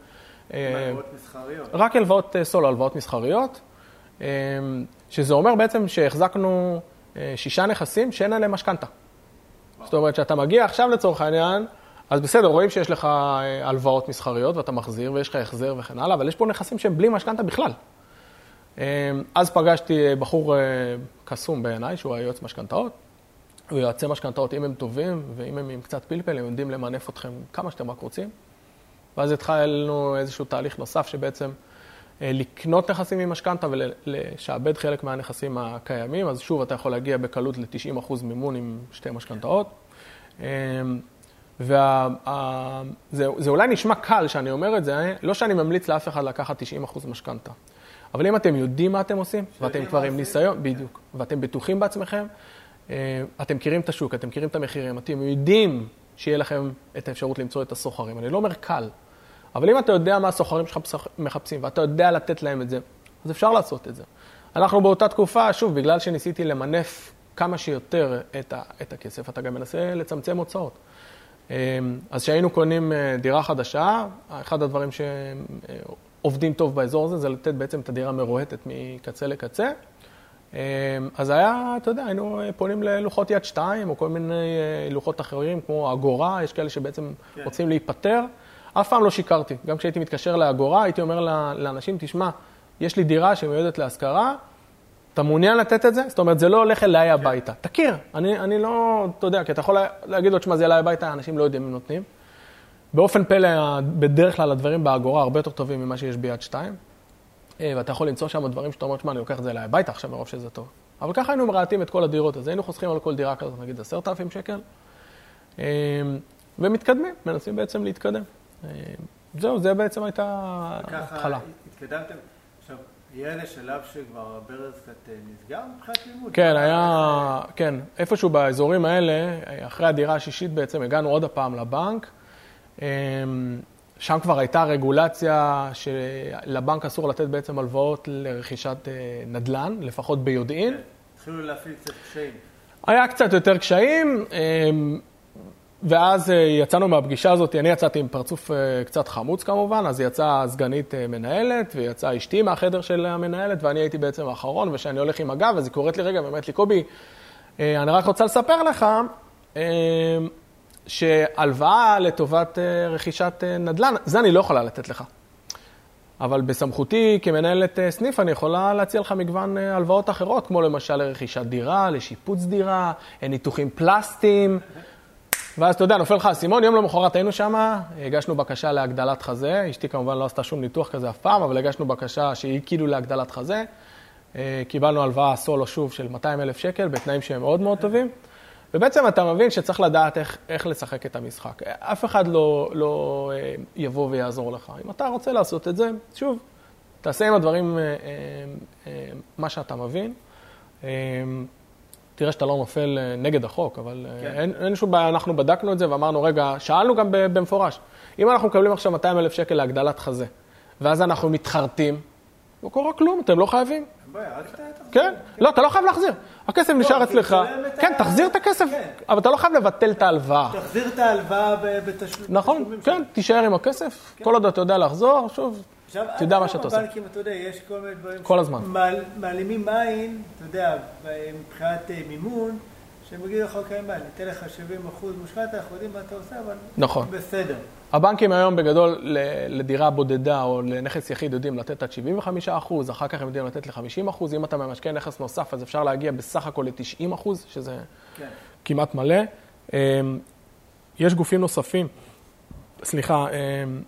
הלוואות מסחריות. רק הלוואות סולו, הלוואות מסחריות. שזה אומר בעצם שהחזקנו אה, שישה נכסים שאין עליהם משכנתה. זאת אומרת, שאתה מגיע עכשיו לצורך העניין, אז בסדר, רואים שיש לך אה, הלוואות מסחריות ואתה מחזיר ויש לך החזר וכן הלאה, אבל יש פה נכסים שהם בלי משכנתה בכלל. אה, אז פגשתי בחור קסום בעיניי, שהוא היועץ משכנתאות. ויועצי משכנתאות, אם הם טובים ואם הם עם קצת פלפל, הם יודעים למנף אתכם כמה שאתם רק רוצים. ואז התחלנו איזשהו תהליך נוסף שבעצם לקנות נכסים עם משכנתה ולשעבד חלק מהנכסים הקיימים, אז שוב, אתה יכול להגיע בקלות ל-90% מימון עם שתי משכנתאות. וזה אולי נשמע קל שאני אומר את זה, לא שאני ממליץ לאף אחד לקחת 90% משכנתה. אבל אם אתם יודעים מה אתם עושים, ואתם כבר עם ניסיון, בדיוק, ואתם בטוחים בעצמכם, אה, אתם מכירים את השוק, אתם מכירים את המחירים, אתם יודעים שיהיה לכם את האפשרות למצוא את הסוחרים. אני לא אומר קל, אבל אם אתה יודע מה הסוחרים שלך מחפשים, ואתה יודע לתת להם את זה, אז אפשר לעשות את זה. אנחנו באותה תקופה, שוב, בגלל שניסיתי למנף כמה שיותר את, ה, את הכסף, אתה גם מנסה לצמצם הוצאות. אה, אז כשהיינו קונים אה, דירה חדשה, אחד הדברים שעובדים טוב באזור הזה, זה לתת בעצם את הדירה מרועטת מקצה לקצה. אמ, אז היה, אתה יודע, היינו פונים ללוחות יד שתיים, או כל מיני אה, לוחות אחרים, כמו אגורה, יש כאלה שבעצם כן. רוצים להיפטר. אף פעם לא שיקרתי. גם כשהייתי מתקשר לאגורה, הייתי אומר לאנשים, תשמע, יש לי דירה שמיועדת להשכרה, אתה מעוניין לתת את זה? זאת אומרת, זה לא הולך אליי כן. הביתה. תכיר, אני, אני לא, אתה יודע, כי אתה יכול להגיד לו, תשמע, זה אליי הביתה, אנשים לא יודעים אם נותנים. באופן פלא, בדרך כלל הדברים באגורה הרבה יותר טובים ממה שיש ביד שתיים. אה, ואתה יכול למצוא שם דברים שאתה אומר, שמע, אני לוקח את זה אליי הביתה עכשיו מרוב שזה טוב. אבל ככה היינו מרהטים את כל הדירות, אז היינו חוסכים על כל דירה כזאת, נגיד עשרת אלפים שקל, אה, ומתקדמים, מנסים בעצם להתקדם. אה, זהו, זה בעצם הייתה ההתחלה. התקדמתם. עכשיו, יהיה איזה שלב שכבר הברז קצת נסגר מבחינת לימוד? כן, היה, כן, איפשהו באזורים האלה, אחרי הדירה השישית בעצם הגענו עוד הפעם לבנק. שם כבר הייתה רגולציה שלבנק אסור לתת בעצם הלוואות לרכישת אה, נדל"ן, לפחות ביודעין. כן, התחילו להפעיל קצת קשיים. היה קצת יותר קשיים, אה, ואז אה, יצאנו מהפגישה הזאת, אני יצאתי עם פרצוף קצת חמוץ כמובן, אז יצאה סגנית מנהלת, ויצאה אשתי מהחדר של המנהלת, ואני הייתי בעצם האחרון, וכשאני הולך עם הגב, אז היא קוראת לי רגע ואומרת לי, קובי, אני רק רוצה לספר לך, שהלוואה לטובת אה, רכישת אה, נדל"ן, זה אני לא יכולה לתת לך. אבל בסמכותי כמנהלת אה, סניף, אני יכולה להציע לך מגוון הלוואות אחרות, כמו למשל לרכישת דירה, לשיפוץ דירה, ניתוחים פלסטיים. ואז אתה יודע, נופל לך האסימון, יום למחרת היינו שם, הגשנו בקשה להגדלת חזה, אשתי כמובן לא עשתה שום ניתוח כזה אף פעם, אבל הגשנו בקשה שהיא כאילו להגדלת חזה. קיבלנו הלוואה סולו שוב של 200 אלף שקל, בתנאים שהם מאוד מאוד טובים. ובעצם אתה מבין שצריך לדעת איך, איך לשחק את המשחק. אף אחד לא, לא אה, יבוא ויעזור לך. אם אתה רוצה לעשות את זה, שוב, תעשה עם הדברים אה, אה, מה שאתה מבין. תראה שאתה לא נופל נגד החוק, אבל כן. אין, אין שום בעיה, אנחנו בדקנו את זה ואמרנו, רגע, שאלנו גם במפורש, אם אנחנו מקבלים עכשיו 200 אלף שקל להגדלת חזה, ואז אנחנו מתחרטים, לא קורה כלום, אתם לא חייבים. כן, לא, אתה לא חייב להחזיר. הכסף לא, נשאר אצלך. כן, תחזיר את הכסף, כן. אבל אתה לא חייב לבטל את ההלוואה. תחזיר את ההלוואה בתשלום. נכון, כן, תישאר עם הכסף. כן. כל עוד אתה יודע לחזור, שוב, תדע מה שאתה עושה. בבנקים, אתה יודע, יש כל מיני דברים. כל הזמן. מעלימים עין, אתה יודע, מבחינת אה, מימון. שהם יגידו לך, אוקיי, מה, ניתן לך 70 אחוז משכנתה, אנחנו יודעים מה אתה עושה, אבל נכון. בסדר. הבנקים היום בגדול לדירה בודדה או לנכס יחיד יודעים לתת עד 75 אחוז, אחר כך הם יודעים לתת ל-50 אחוז. אם אתה ממשכן נכס נוסף, אז אפשר להגיע בסך הכל ל-90 אחוז, שזה כן. כמעט מלא. אמ, יש גופים נוספים, סליחה, אמ,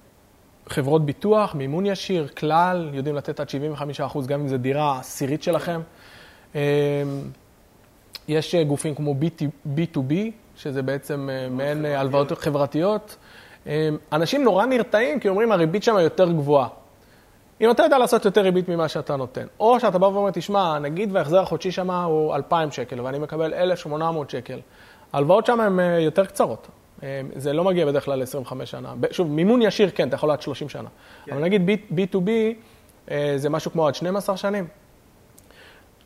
חברות ביטוח, מימון ישיר, כלל, יודעים לתת עד 75 אחוז, גם אם זו דירה עשירית שלכם. אמ, יש גופים כמו B2B, שזה בעצם אה, מעין אה, הלוואות חברתיות. אנשים נורא נרתעים, כי אומרים, הריבית שם יותר גבוהה. אם אתה יודע לעשות יותר ריבית ממה שאתה נותן, או שאתה בא ואומר, תשמע, נגיד וההחזר החודשי שם הוא 2,000 שקל, ואני מקבל 1,800 שקל, ההלוואות שם הן יותר קצרות. זה לא מגיע בדרך כלל ל-25 שנה. שוב, מימון ישיר, כן, אתה יכול עד 30 שנה. כן. אבל נגיד B2B, זה משהו כמו עד 12 שנים.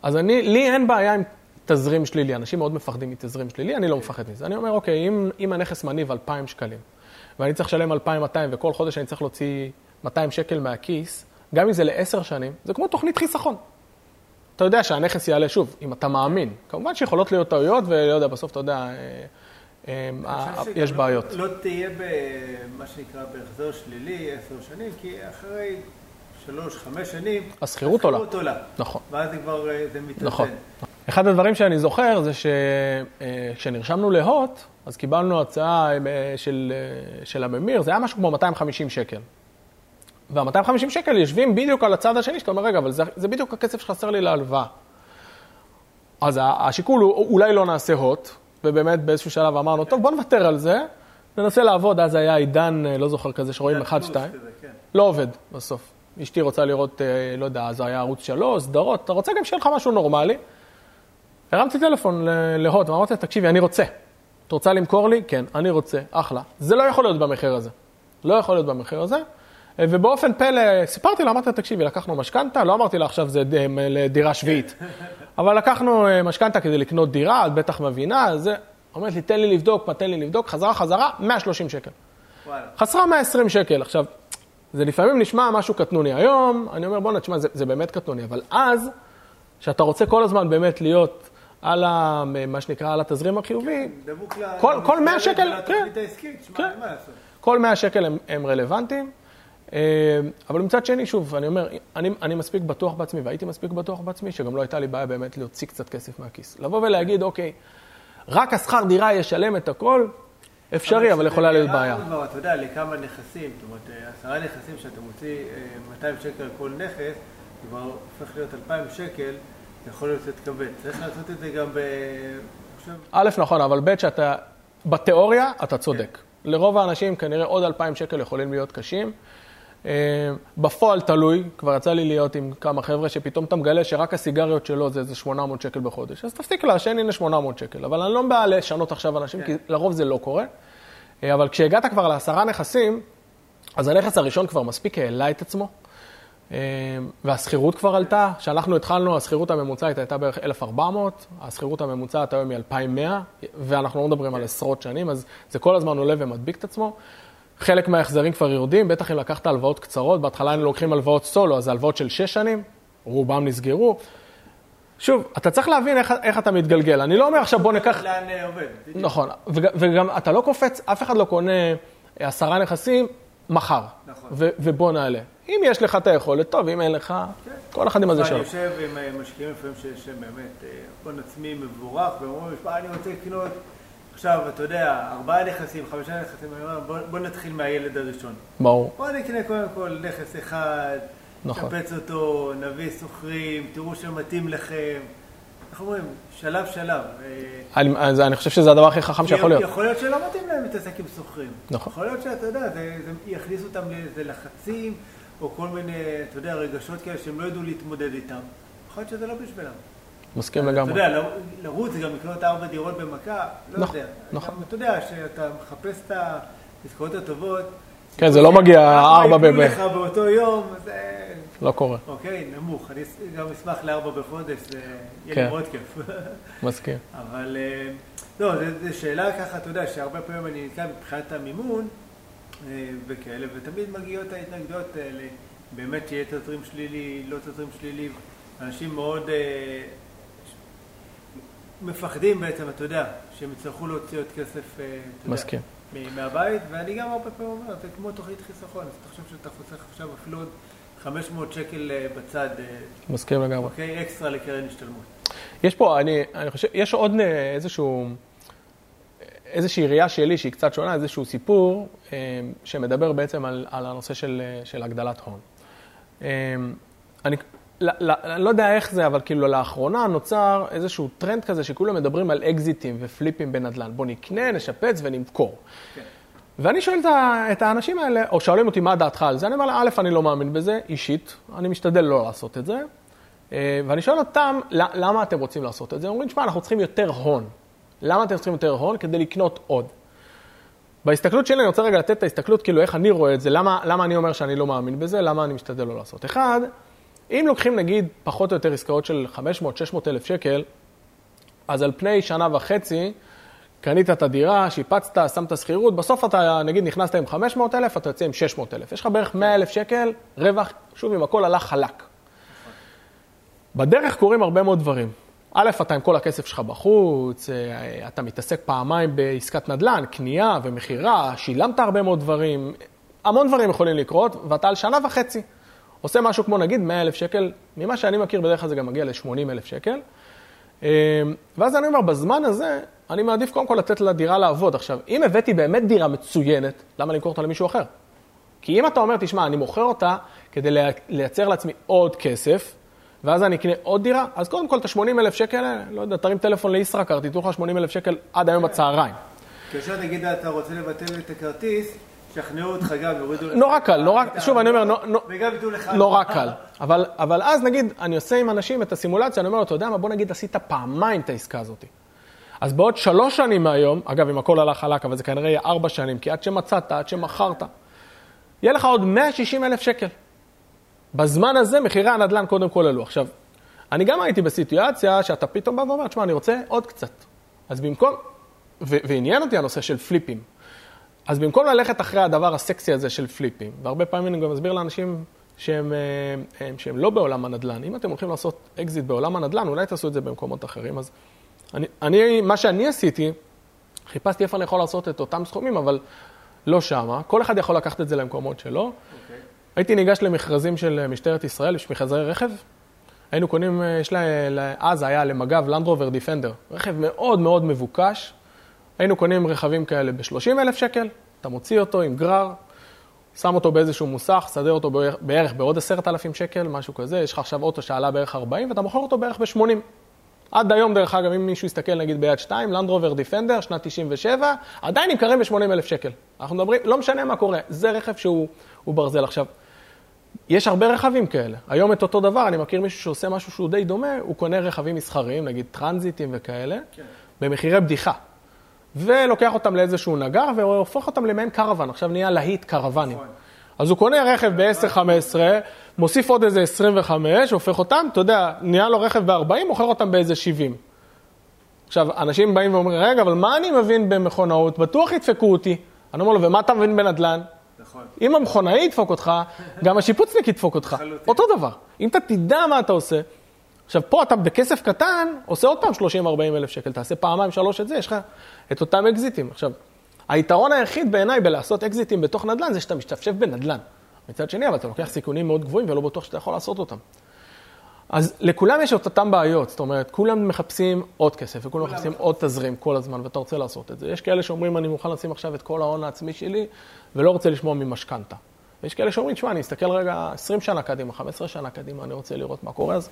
אז אני, לי אין בעיה עם תזרים שלילי. אנשים מאוד מפחדים מתזרים שלילי, אני לא מפחד מזה. אני אומר, אוקיי, אם, אם הנכס מניב 2,000 שקלים, ואני צריך לשלם 2,200, וכל חודש אני צריך להוציא 200 שקל מהכיס, גם אם זה לעשר שנים, זה כמו תוכנית חיסכון. אתה יודע שהנכס יעלה שוב, אם אתה מאמין. כמובן שיכולות להיות טעויות, ולא יודע, בסוף אתה יודע, אה, אה, יש בעיות. לא תהיה במה שנקרא בהחזר שלילי עשר שנים, כי אחרי שלוש, חמש שנים, השכירות עולה. נכון. ואז זה כבר, אה, זה מתרצן. נכון. אחד הדברים שאני זוכר זה שכשנרשמנו אה, להוט, אז קיבלנו הצעה אה, של, של הממיר, זה היה משהו כמו 250 שקל. וה-250 שקל יושבים בדיוק על הצד השני, שאתה אומר, רגע, אבל זה, זה בדיוק הכסף שחסר לי להלוואה. אז השיקול הוא, אולי לא נעשה הוט, ובאמת באיזשהו שלב אמרנו, טוב, בוא נוותר על זה, ננסה לעבוד, אז היה עידן, אה, לא זוכר כזה, שרואים אחד, שתיים. כן. לא עובד בסוף. אשתי רוצה לראות, אה, לא יודע, אז היה ערוץ שלוש, סדרות, אתה רוצה גם שיהיה לך משהו נורמלי. הרמתי טלפון להוט ואמרתי תקשיבי, אני רוצה. את רוצה למכור לי? כן, אני רוצה, אחלה. זה לא יכול להיות במחיר הזה. לא יכול להיות במחיר הזה. אה, ובאופן פלא, סיפרתי לה, אמרתי לה, תקשיבי, לקחנו משכנתה, לא אמרתי לה עכשיו זה לדירה שביעית, אבל לקחנו משכנתה כדי לקנות דירה, את בטח מבינה, זה, אומרת לי, תן לי לבדוק, תן לי לבדוק, חזרה, חזרה, 130 שקל. וואלה. חסרה 120 שקל. עכשיו, זה לפעמים נשמע משהו קטנוני. היום, אני אומר, בוא'נה, תשמע, זה, זה באמת קטנוני, אבל אז, שאתה רוצה כל הזמן באמת להיות על ה, מה שנקרא, על התזרים החיובי, כן, כל, כל 100 שקל, כן, כן, כל 100 שקל הם, הם רלוונטיים. אה, אבל מצד שני, שוב, אני אומר, אני, אני מספיק בטוח בעצמי, והייתי מספיק בטוח בעצמי, שגם לא הייתה לי בעיה באמת להוציא קצת כסף מהכיס. לבוא ולהגיד, אוקיי, רק השכר דירה ישלם את הכל, אפשרי, אבל יכולה להיות בעיה. כבר, אתה יודע, לכמה נכסים, זאת אומרת, אה, עשרה נכסים שאתה מוציא 200 אה, שקל כל נכס, כבר הופך להיות 2,000 שקל, יכול להיות להתכבד. צריך לעשות את זה גם ב... א', נכון, אבל ב', שאתה, בתיאוריה, אתה צודק. כן. לרוב האנשים כנראה עוד 2,000 שקל יכולים להיות קשים. אה, בפועל תלוי, כבר יצא לי להיות עם כמה חבר'ה שפתאום אתה מגלה שרק הסיגריות שלו זה איזה 800 שקל בחודש. אז תפסיק לעשן, הנה 800 שקל. אבל אני לא בא לשנות עכשיו אנשים, כן. כי לרוב זה לא קורה. אה, אבל כשהגעת כבר לעשרה נכסים, אז הנכס הראשון כבר מספיק העלה את עצמו, והשכירות כבר עלתה. כשאנחנו התחלנו, השכירות הממוצעת הייתה בערך 1,400, השכירות הממוצעת היום היא 2,100, ואנחנו לא מדברים על עשרות שנים, אז זה כל הזמן עולה ומדביק את עצמו. חלק מההחזרים כבר יורדים, בטח אם לקחת הלוואות קצרות, בהתחלה היינו לוקחים הלוואות סולו, אז הלוואות של שש שנים, רובם נסגרו. שוב, אתה צריך להבין איך, איך אתה מתגלגל. אני לא אומר עכשיו בוא ניקח... לאן אה, עובד. נכון, וג, וגם אתה לא קופץ, אף אחד לא קונה עשרה נכסים מחר, נכון. ו, ובוא נעלה. אם יש לך את היכולת, טוב, אם אין לך, כן. כל אחד עם הזה שלו. אני יושב עם אה, משקיעים לפעמים שיש באמת אה, הון עצמי מבורך, ואומרים, אני רוצה לקנות עכשיו, אתה יודע, ארבעה נכסים, חמישה נכסים, בוא, בוא נתחיל מהילד הראשון. ברור. בוא נקנה קודם כל נכס אחד, נכון. נקפץ אותו, נביא סוחרים, תראו שמתאים לכם. איך אומרים? שלב שלב. אני, אז אני חושב שזה הדבר הכי חכם שיכול להיות. יכול להיות שלא מתאים להם להתעסק עם סוחרים. נכון. יכול להיות שאתה יודע, זה, זה יכניס אותם לאיזה לחצים, או כל מיני, אתה יודע, רגשות כאלה שהם לא ידעו להתמודד איתם. יכול להיות שזה לא בשבילם. מסכים לגמרי. אתה יודע, לרוץ גם לקנות ארבע דירות במכה, לא נכון, יודע. נכון. אתה יודע, כשאתה מחפש את העסקאות הטובות... כן, זה לא מגיע ארבע ב... לך באותו יום, זה... לא קורה. אוקיי, נמוך. אני גם אשמח לארבע בחודש, זה יהיה לי כן. מאוד כיף. מסכים. אבל, אה, לא, זו שאלה ככה, אתה יודע, שהרבה פעמים אני נתקע מבחינת המימון אה, וכאלה, ותמיד מגיעות ההתנגדויות האלה, באמת שיהיה תזרים שלילי, לא תזרים שלילי. אנשים מאוד... אה, מפחדים בעצם, אתה יודע, שהם יצטרכו להוציא עוד כסף, אה, אתה מסכים. יודע, מהבית, ואני גם הרבה פעמים אומר, זה כמו תוכנית חיסכון, אז תחשוב שאתה חוסך עכשיו אפילו עוד 500 שקל אה, בצד. אה, מסכים לגמרי. אוקיי, אקסטרה לקרן השתלמות. יש פה, אני, אני חושב, יש עוד איזשהו, איזושהי ראייה שלי שהיא קצת שונה, איזשהו סיפור שמדבר בעצם על, על הנושא של, של הגדלת הון. אני, אני לא יודע איך זה, אבל כאילו לאחרונה נוצר איזשהו טרנד כזה שכולם מדברים על אקזיטים ופליפים בנדל"ן. בוא נקנה, נשפץ ונמכור. כן. ואני שואל את האנשים האלה, או שואלים אותי מה דעתך על זה, אני אומר לה, א', אני לא מאמין בזה, אישית, אני משתדל לא לעשות את זה. אה, ואני שואל אותם, למה אתם רוצים לעשות את זה? הם אומרים, שמע, אנחנו צריכים יותר הון. למה אתם צריכים יותר הון? כדי לקנות עוד. בהסתכלות שלי, אני רוצה רגע לתת את ההסתכלות, כאילו, איך אני רואה את זה, למה, למה אני אומר שאני לא מאמין בזה, למה אני משתדל לא לעשות. אחד, אם לוקחים נגיד פחות או יותר עסקאות של 500-600 אלף שקל, אז על פני שנה וחצי, קנית את הדירה, שיפצת, שמת שכירות, בסוף אתה נגיד נכנסת עם 500 אלף, אתה יוצא עם 600 אלף. יש לך בערך 100 אלף שקל רווח, שוב, אם הכל הלך חלק. בדרך קורים הרבה מאוד דברים. א', אתה עם כל הכסף שלך בחוץ, אה, אתה מתעסק פעמיים בעסקת נדל"ן, קנייה ומכירה, שילמת הרבה מאוד דברים, המון דברים יכולים לקרות, ואתה על שנה וחצי. עושה משהו כמו נגיד 100 אלף שקל, ממה שאני מכיר בדרך כלל זה גם מגיע ל-80 אלף שקל. אמ, ואז אני אומר, בזמן הזה, אני מעדיף קודם כל לתת לדירה לעבוד. עכשיו, אם הבאתי באמת דירה מצוינת, למה למכור אותה למישהו אחר? כי אם אתה אומר, תשמע, אני מוכר אותה כדי לייצר לעצמי עוד כסף, ואז אני אקנה עוד דירה, אז קודם כל את ה-80 אלף שקל, לא יודע, תרים טלפון לישראכרט, תיתנו לך 80 אלף שקל עד היום בצהריים. כאשר נגיד אתה רוצה לבטל את הכרטיס, שכנעו אותך גם, יורידו לך... נורא קל, נורא, שוב, אני אומר, וגם ייתנו לך... נורא קל. אבל אז נגיד, אני עושה עם אנשים את הסימולציה, אני אומר לו, אתה יודע מה, בוא נגיד עשית פעמיים את העסקה הזאת. אז בעוד שלוש שנים מהיום, אגב, אם הכל הלך חלק, אבל זה כנראה יהיה ארבע שנים, כי עד שמצאת, עד שמכרת, יהיה לך עוד 160 אלף שקל. בזמן הזה מחירי הנדל"ן קודם כל עלו. עכשיו, אני גם הייתי בסיטואציה שאתה פתאום בא ואומר, תשמע, אני רוצה עוד קצת. אז במקום, ועניין אותי הנושא של פליפים. אז במקום ללכת אחרי הדבר הסקסי הזה של פליפים, והרבה פעמים אני גם מסביר לאנשים שהם, אה, הם, שהם לא בעולם הנדל"ן, אם אתם הולכים לעשות אקזיט בעולם הנדל"ן, אולי תעשו את זה במקומות אחרים. אז אני, אני, מה שאני עשיתי, חיפשתי איפה אני יכול לעשות את אותם סכומים, אבל לא שמה. כל אחד יכול לקחת את זה למקומות שלו. Okay. אוקיי. הייתי ניגש למכרזים של משטרת ישראל, יש מכרזי רכב. היינו קונים, אה, יש לה, אז היה למג"ב Land Rover Defender, רכב מאוד מאוד מבוקש. היינו קונים רכבים כאלה ב-30 אלף שקל, אתה מוציא אותו עם גרר, שם אותו באיזשהו מוסך, סדר אותו בערך, בערך בעוד 10,000 שקל, משהו כזה, יש לך עכשיו אוטו שעלה בערך 40 ואתה מוכר אותו בערך ב-80. עד היום, דרך אגב, אם מישהו יסתכל נגיד ביד 2, לנדרובר דיפנדר, שנת 97, עדיין נמכרים ב-80 אלף שקל. אנחנו מדברים, לא משנה מה קורה, זה רכב שהוא ברזל. עכשיו, יש הרבה רכבים כאלה. היום את אותו דבר, אני מכיר מישהו שעושה משהו שהוא די דומה, הוא קונה רכבים מסחריים, נגיד טרנזיטים וכאלה, כן. במחירי בדיחה. ולוקח אותם לאיזשהו נגר והופך אותם למעין קרוון, עכשיו נהיה להיט קרוונים. נכון. אז הוא קונה רכב ב-10-15, מוסיף עוד איזה 25, הופך אותם, אתה יודע, נהיה לו רכב ב-40, מוכר אותם באיזה 70. עכשיו, אנשים באים ואומרים, רגע, אבל מה אני מבין במכונאות? בטוח ידפקו אותי. אני אומר לו, ומה אתה מבין בנדל"ן? נכון. אם המכונאי ידפוק אותך, גם השיפוצניק ידפוק אותך. אותו דבר. אם אתה תדע מה אתה עושה, עכשיו, פה אתה בכסף קטן, עושה עוד פעם 30-40 אלף שקל, תעשה פעמיים, שלוש את זה, יש לך את אותם אקזיטים. עכשיו, היתרון היחיד בעיניי בלעשות אקזיטים בתוך נדל"ן זה שאתה משתפשף בנדל"ן. מצד שני, אבל אתה לוקח סיכונים מאוד גבוהים ולא בטוח שאתה יכול לעשות אותם. אז לכולם יש את אותם בעיות, זאת אומרת, כולם מחפשים עוד כסף וכולם מחפשים עוד תזרים כל הזמן, ואתה רוצה לעשות את זה. יש כאלה שאומרים, אני מוכן לשים עכשיו את כל ההון העצמי שלי ולא רוצה לשמוע ממשכנתה. ויש כאלה שאומרים, תשמע, אני אסתכל רגע 20 שנה קדימה, 15 שנה קדימה, אני רוצה לראות מה קורה, אז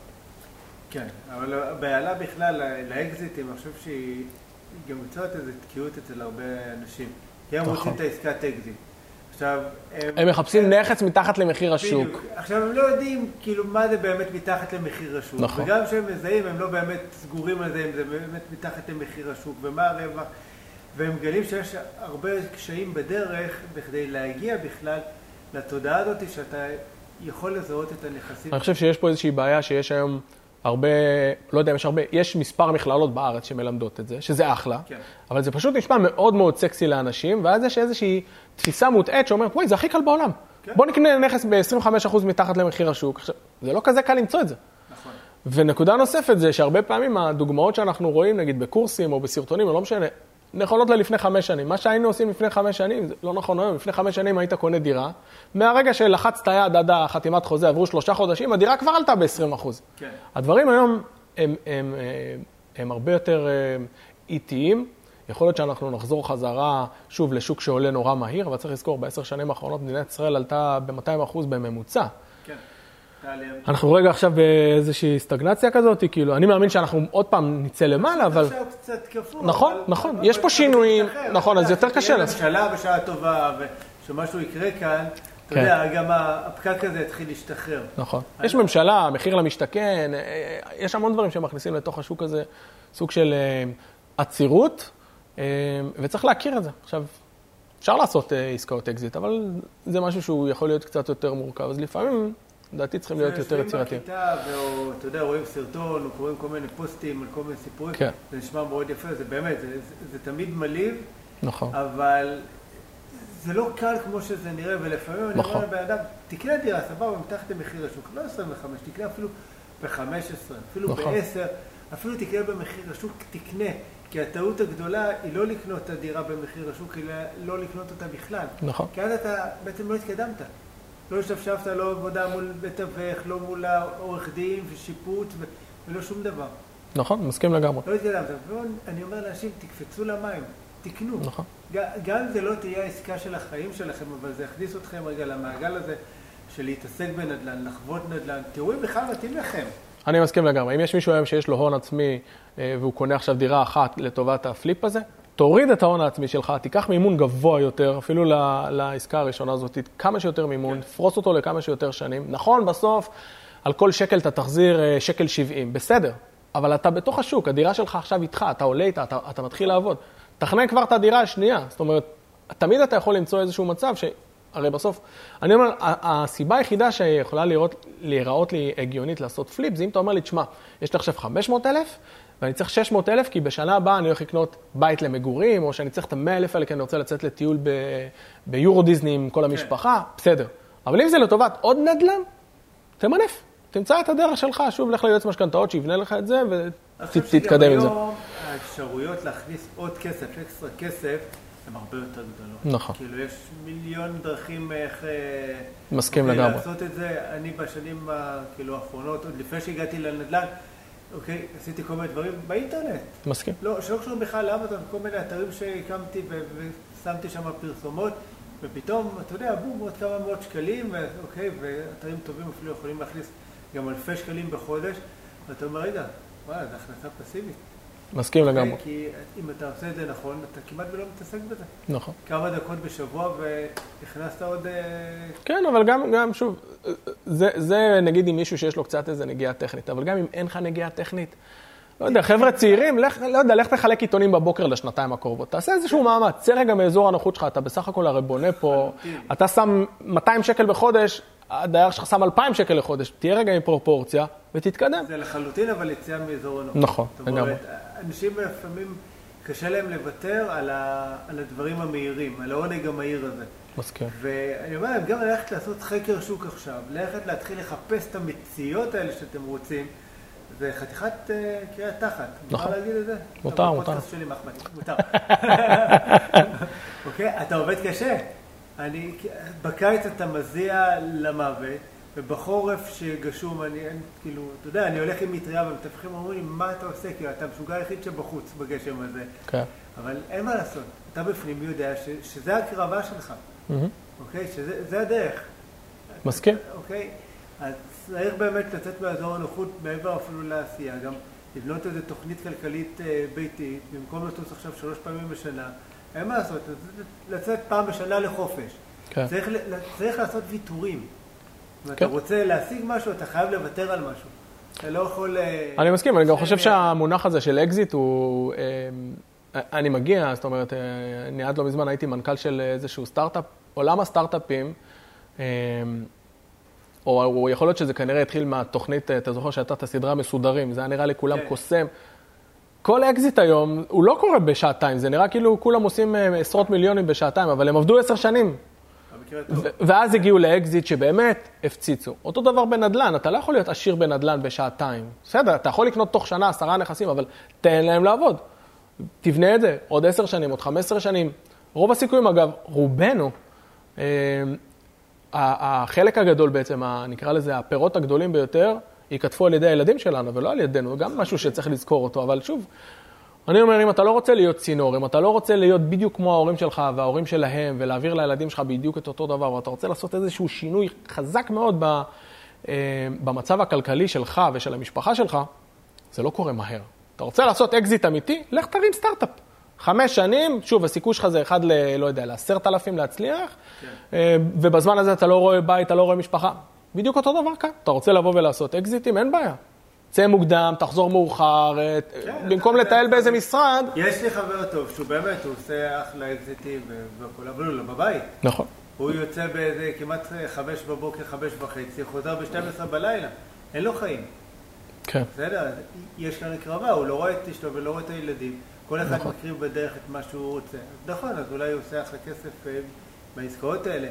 כן, אבל הבהלה בכלל לאקזיטים, אני חושב שהיא גם יוצרת איזו תקיעות אצל הרבה אנשים. כי הם רוצים נכון. את העסקת אקזיט. עכשיו... הם מחפשים נכס מתחת למחיר השוק. בדיוק. עכשיו, הם לא יודעים כאילו מה זה באמת מתחת למחיר השוק. נכון. וגם כשהם מזהים, הם לא באמת סגורים על זה, אם זה באמת מתחת למחיר השוק, ומה הרווח. והם מגלים שיש הרבה קשיים בדרך בכדי להגיע בכלל לתודעה הזאת שאתה יכול לזהות את הנכסים. אני חושב שיש פה איזושהי בעיה שיש היום... הרבה, לא יודע אם יש הרבה, יש מספר מכללות בארץ שמלמדות את זה, שזה אחלה, כן. אבל זה פשוט נשמע מאוד מאוד סקסי לאנשים, ואז יש איזושהי תפיסה מוטעית שאומרת, וואי, זה הכי קל בעולם. כן. בוא נקנה נכס ב-25% מתחת למחיר השוק. עכשיו, זה לא כזה קל למצוא את זה. נכון. ונקודה נוספת זה שהרבה פעמים הדוגמאות שאנחנו רואים, נגיד בקורסים או בסרטונים, או לא משנה, נכונות ללפני חמש שנים. מה שהיינו עושים לפני חמש שנים, זה לא נכון היום, לפני חמש שנים היית קונה דירה, מהרגע שלחצת יד עד החתימת חוזה, עברו שלושה חודשים, הדירה כבר עלתה ב-20%. כן. הדברים היום הם, הם, הם, הם הרבה יותר אה, איטיים. יכול להיות שאנחנו נחזור חזרה שוב לשוק שעולה נורא מהיר, אבל צריך לזכור, בעשר שנים האחרונות מדינת ישראל עלתה ב-200% בממוצע. אנחנו רגע עכשיו באיזושהי סטגנציה כזאת, כאילו, אני מאמין שאנחנו עוד פעם נצא למעלה, אבל... עכשיו קצת כפול. נכון, נכון, יש פה שינויים, נכון, אז יותר קשה. תהיה ממשלה בשעה טובה, ושמשהו יקרה כאן, אתה כן. יודע, גם הפקק הזה יתחיל להשתחרר. נכון. יש ממשלה, מחיר למשתכן, אה, יש המון דברים שמכניסים לתוך השוק הזה, סוג של אה, עצירות, אה, וצריך להכיר את זה. עכשיו, אפשר לעשות עסקאות אקזיט, אבל זה משהו שהוא יכול להיות קצת יותר מורכב, אז לפעמים... לדעתי צריכים להיות יותר יצירתיים. בכיתה, ואתה יודע, רואים סרטון, או קוראים כל מיני פוסטים על כל מיני סיפורים, כן. זה נשמע מאוד יפה, זה באמת, זה, זה, זה תמיד מלהיב, נכון. אבל זה לא קל כמו שזה נראה, ולפעמים אני נכון. אומר לבן אדם, תקנה דירה, סבבה, מתחת למחיר השוק, לא 25, תקנה אפילו ב-15, אפילו נכון. ב-10, אפילו תקנה במחיר השוק, תקנה. כי הטעות הגדולה היא לא לקנות את הדירה במחיר השוק, אלא לא לקנות אותה בכלל. נכון. כי אז אתה בעצם לא התקדמת. לא השתפשפת, לא עבודה מול אבך, לא מול העורך דין ושיפוט ולא שום דבר. נכון, מסכים לגמרי. לא התקדמת. אני אומר לאנשים, תקפצו למים. תקנו. נכון. גם אם זה לא תהיה העסקה של החיים שלכם, אבל זה יכניס אתכם רגע למעגל הזה של להתעסק בנדל"ן, לחוות נדל"ן, תראו אם בכלל מתאים לכם. אני מסכים לגמרי. אם יש מישהו היום שיש לו הון עצמי אה, והוא קונה עכשיו דירה אחת לטובת ה flip הזה, תוריד את ההון העצמי שלך, תיקח מימון גבוה יותר, אפילו לעסקה הראשונה הזאת, כמה שיותר מימון, תפרוס אותו לכמה שיותר שנים. נכון, בסוף, על כל שקל אתה תחזיר אה, שקל 70, בסדר, אבל אתה בתוך השוק, הדירה שלך עכשיו איתך, אתה עולה איתה, אתה, אתה מתחיל לעבוד. תכנן כבר את הדירה השנייה, זאת אומרת, תמיד אתה יכול למצוא איזשהו מצב ש... הרי בסוף, אני אומר, הסיבה היחידה שיכולה להיראות לי הגיונית לעשות פליפ, זה אם אתה אומר לי, תשמע, יש לי עכשיו 500 אלף, ואני צריך 600 אלף, כי בשנה הבאה אני הולך לקנות בית למגורים, או שאני צריך את ה-100 אלף האלה, כי אני רוצה לצאת לטיול ב- ביורו דיסני עם כל המשפחה, כן. בסדר. אבל אם זה לטובת עוד נדל"ן, תמנף. תמצא את הדרך שלך, שוב, לך ליועץ משכנתאות שיבנה לך את זה, ותתקדם עם זה. היום האפשרויות להכניס עוד כסף, אקסטרה כסף, הן הרבה יותר גדולות. נכון. כאילו, יש מיליון דרכים איך... אה, מסכים לגמרי. לעשות את זה. אני בשנים, כאילו, האחרונות, עוד לפני שהגעתי לנדל"ן, אוקיי, עשיתי כל מיני דברים באינטרנט. מסכים. לא, שלא קשורים בכלל לאמזון, כל מיני אתרים שהקמתי ושמתי שם פרסומות, ופתאום, אתה יודע, בום, עוד כמה מאות שקלים, אוקיי, ואתרים טובים אפילו יכולים להכניס גם אלפי שקלים בחודש, ואתה אומר, רגע, וואלה, זו הכנסה פסיבית. מסכים אוקיי? לגמרי. כי אם אתה עושה את זה נכון, אתה כמעט ולא מתעסק בזה. נכון. כמה דקות בשבוע והכנסת עוד... אה, כן, אבל גם, גם שוב, זה, זה נגיד עם מישהו שיש לו קצת איזה נגיעה טכנית, אבל גם אם אין לך נגיעה טכנית, לא יודע, חבר'ה צעירים, לך, לא יודע, לך תחלק עיתונים בבוקר לשנתיים הקרובות. תעשה איזשהו מאמץ, צא רגע מאזור הנוחות שלך, אתה בסך הכל הרי בונה פה, אתה שם 200 שקל בחודש, הדייר שלך שם 2,000 שקל לחודש, תהיה רגע עם פרופורציה ותתקדם. זה לחלוטין, אבל יציאה מאזור הנוחות. נכון, לגמרי. אנשים לפעמים קשה להם לוותר על, ה, על הדברים המהירים, על העונג המהיר הזה. מסכים. ואני אומר להם, גם ללכת לעשות חקר שוק עכשיו, ללכת להתחיל לחפש את המציאות האלה שאתם רוצים, זה חתיכת uh, קריאת תחת. נכון. מותר להגיד את זה? מותר, מותר. בפודקאסט שלי, מחמד, מותר. אוקיי? אתה עובד קשה. אני, בקיץ אתה מזיע למוות, ובחורף שגשום, אני, אני, כאילו, אתה יודע, אני הולך עם מטריה ומתווכים אומרים לי, מה אתה עושה? כאילו, אתה המשוגע היחיד שבחוץ בגשם הזה. כן. אבל אין מה לעשות, אתה בפנים יודע ש, שזה הקרבה שלך, Mm-hmm. אוקיי? שזה הדרך. מסכים. אוקיי? אז צריך באמת לצאת מאזור הנוחות מעבר אפילו לעשייה, גם לבנות איזו תוכנית כלכלית אה, ביתית, במקום לטוס עכשיו שלוש פעמים בשנה, אין מה לעשות, לצאת פעם בשנה לחופש. כן. צריך, צריך לעשות ויתורים. אם אתה כן. רוצה להשיג משהו, אתה חייב לוותר על משהו. אתה לא יכול... אה, אני מסכים, אני גם זה- חושב שהמונח הזה של אקזיט הוא... אה, אני מגיע, זאת אומרת, אה, אני עד לא מזמן הייתי מנכ"ל של איזשהו סטארט-אפ, עולם הסטארט-אפים, אה, או או יכול להיות שזה כנראה התחיל מהתוכנית, אה, אתה זוכר שהייתה את הסדרה מסודרים, זה היה נראה לכולם כן. קוסם. כל אקזיט היום, הוא לא קורה בשעתיים, זה נראה כאילו כולם עושים אה, עשרות מיליונים בשעתיים, אבל הם עבדו עשר שנים. ואז הגיעו לאקזיט שבאמת הפציצו. אותו דבר בנדל"ן, אתה לא יכול להיות עשיר בנדל"ן בשעתיים. בסדר, אתה יכול לקנות תוך שנה עשרה נכסים, אבל תן להם לעבוד. תבנה את זה עוד עשר שנים, עוד חמש עשרה שנים. רוב הסיכויים, אגב, רובנו, אה, החלק הגדול בעצם, נקרא לזה הפירות הגדולים ביותר, ייקטפו על ידי הילדים שלנו ולא על ידינו, גם משהו שצריך לזכור אותו, אבל שוב, אני אומר, אם אתה לא רוצה להיות צינור, אם אתה לא רוצה להיות בדיוק כמו ההורים שלך וההורים שלהם, ולהעביר לילדים שלך בדיוק את אותו דבר, ואתה רוצה לעשות איזשהו שינוי חזק מאוד ב, אה, במצב הכלכלי שלך ושל המשפחה שלך, זה לא קורה מהר. אתה רוצה לעשות אקזיט אמיתי? לך תרים סטארט-אפ. חמש שנים, שוב, הסיכוי שלך זה אחד ל... לא יודע, לעשרת אלפים להצליח, אה, ובזמן הזה אתה לא רואה בית, אתה לא רואה משפחה. בדיוק אותו דבר כאן. אתה רוצה לבוא ולעשות אקזיטים, אין בעיה. צא מוקדם, תחזור מאוחר, אה, כן, במקום לטייל באיזה משרד. יש לי חבר טוב, שהוא באמת, הוא עושה אחלה אקזיטים והכול, אבל הוא לא בבית. נכון. הוא יוצא באיזה כמעט חמש בבוקר, חמש וחצי, חוזר ב-12 בלילה. אין לו חיים. כן. בסדר, יש כאן הקרבה, הוא לא רואה את אשתו ולא רואה את הילדים. כל אחד נכון. מקריב בדרך את מה שהוא רוצה. נכון, אז אולי הוא עושה אחלה כסף אה, בעסקאות האלה,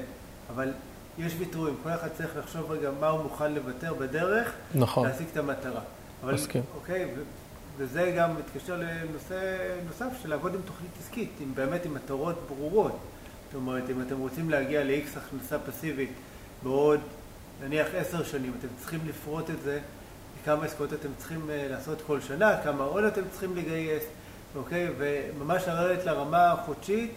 אבל יש ויתורים, כל אחד צריך לחשוב רגע מה הוא מוכן לוותר בדרך, נכון. להשיג את המטרה. אבל, מסכים. אוקיי, ו- וזה גם מתקשר לנושא נוסף של לעבוד עם תוכנית עסקית, עם באמת עם מטרות ברורות. זאת אומרת, אם אתם רוצים להגיע ל-X הכנסה פסיבית בעוד נניח עשר שנים, אתם צריכים לפרוט את זה, כמה עסקאות אתם צריכים אה, לעשות כל שנה, כמה הון אתם צריכים לגייס, אוקיי? וממש לרדת לרמה החודשית,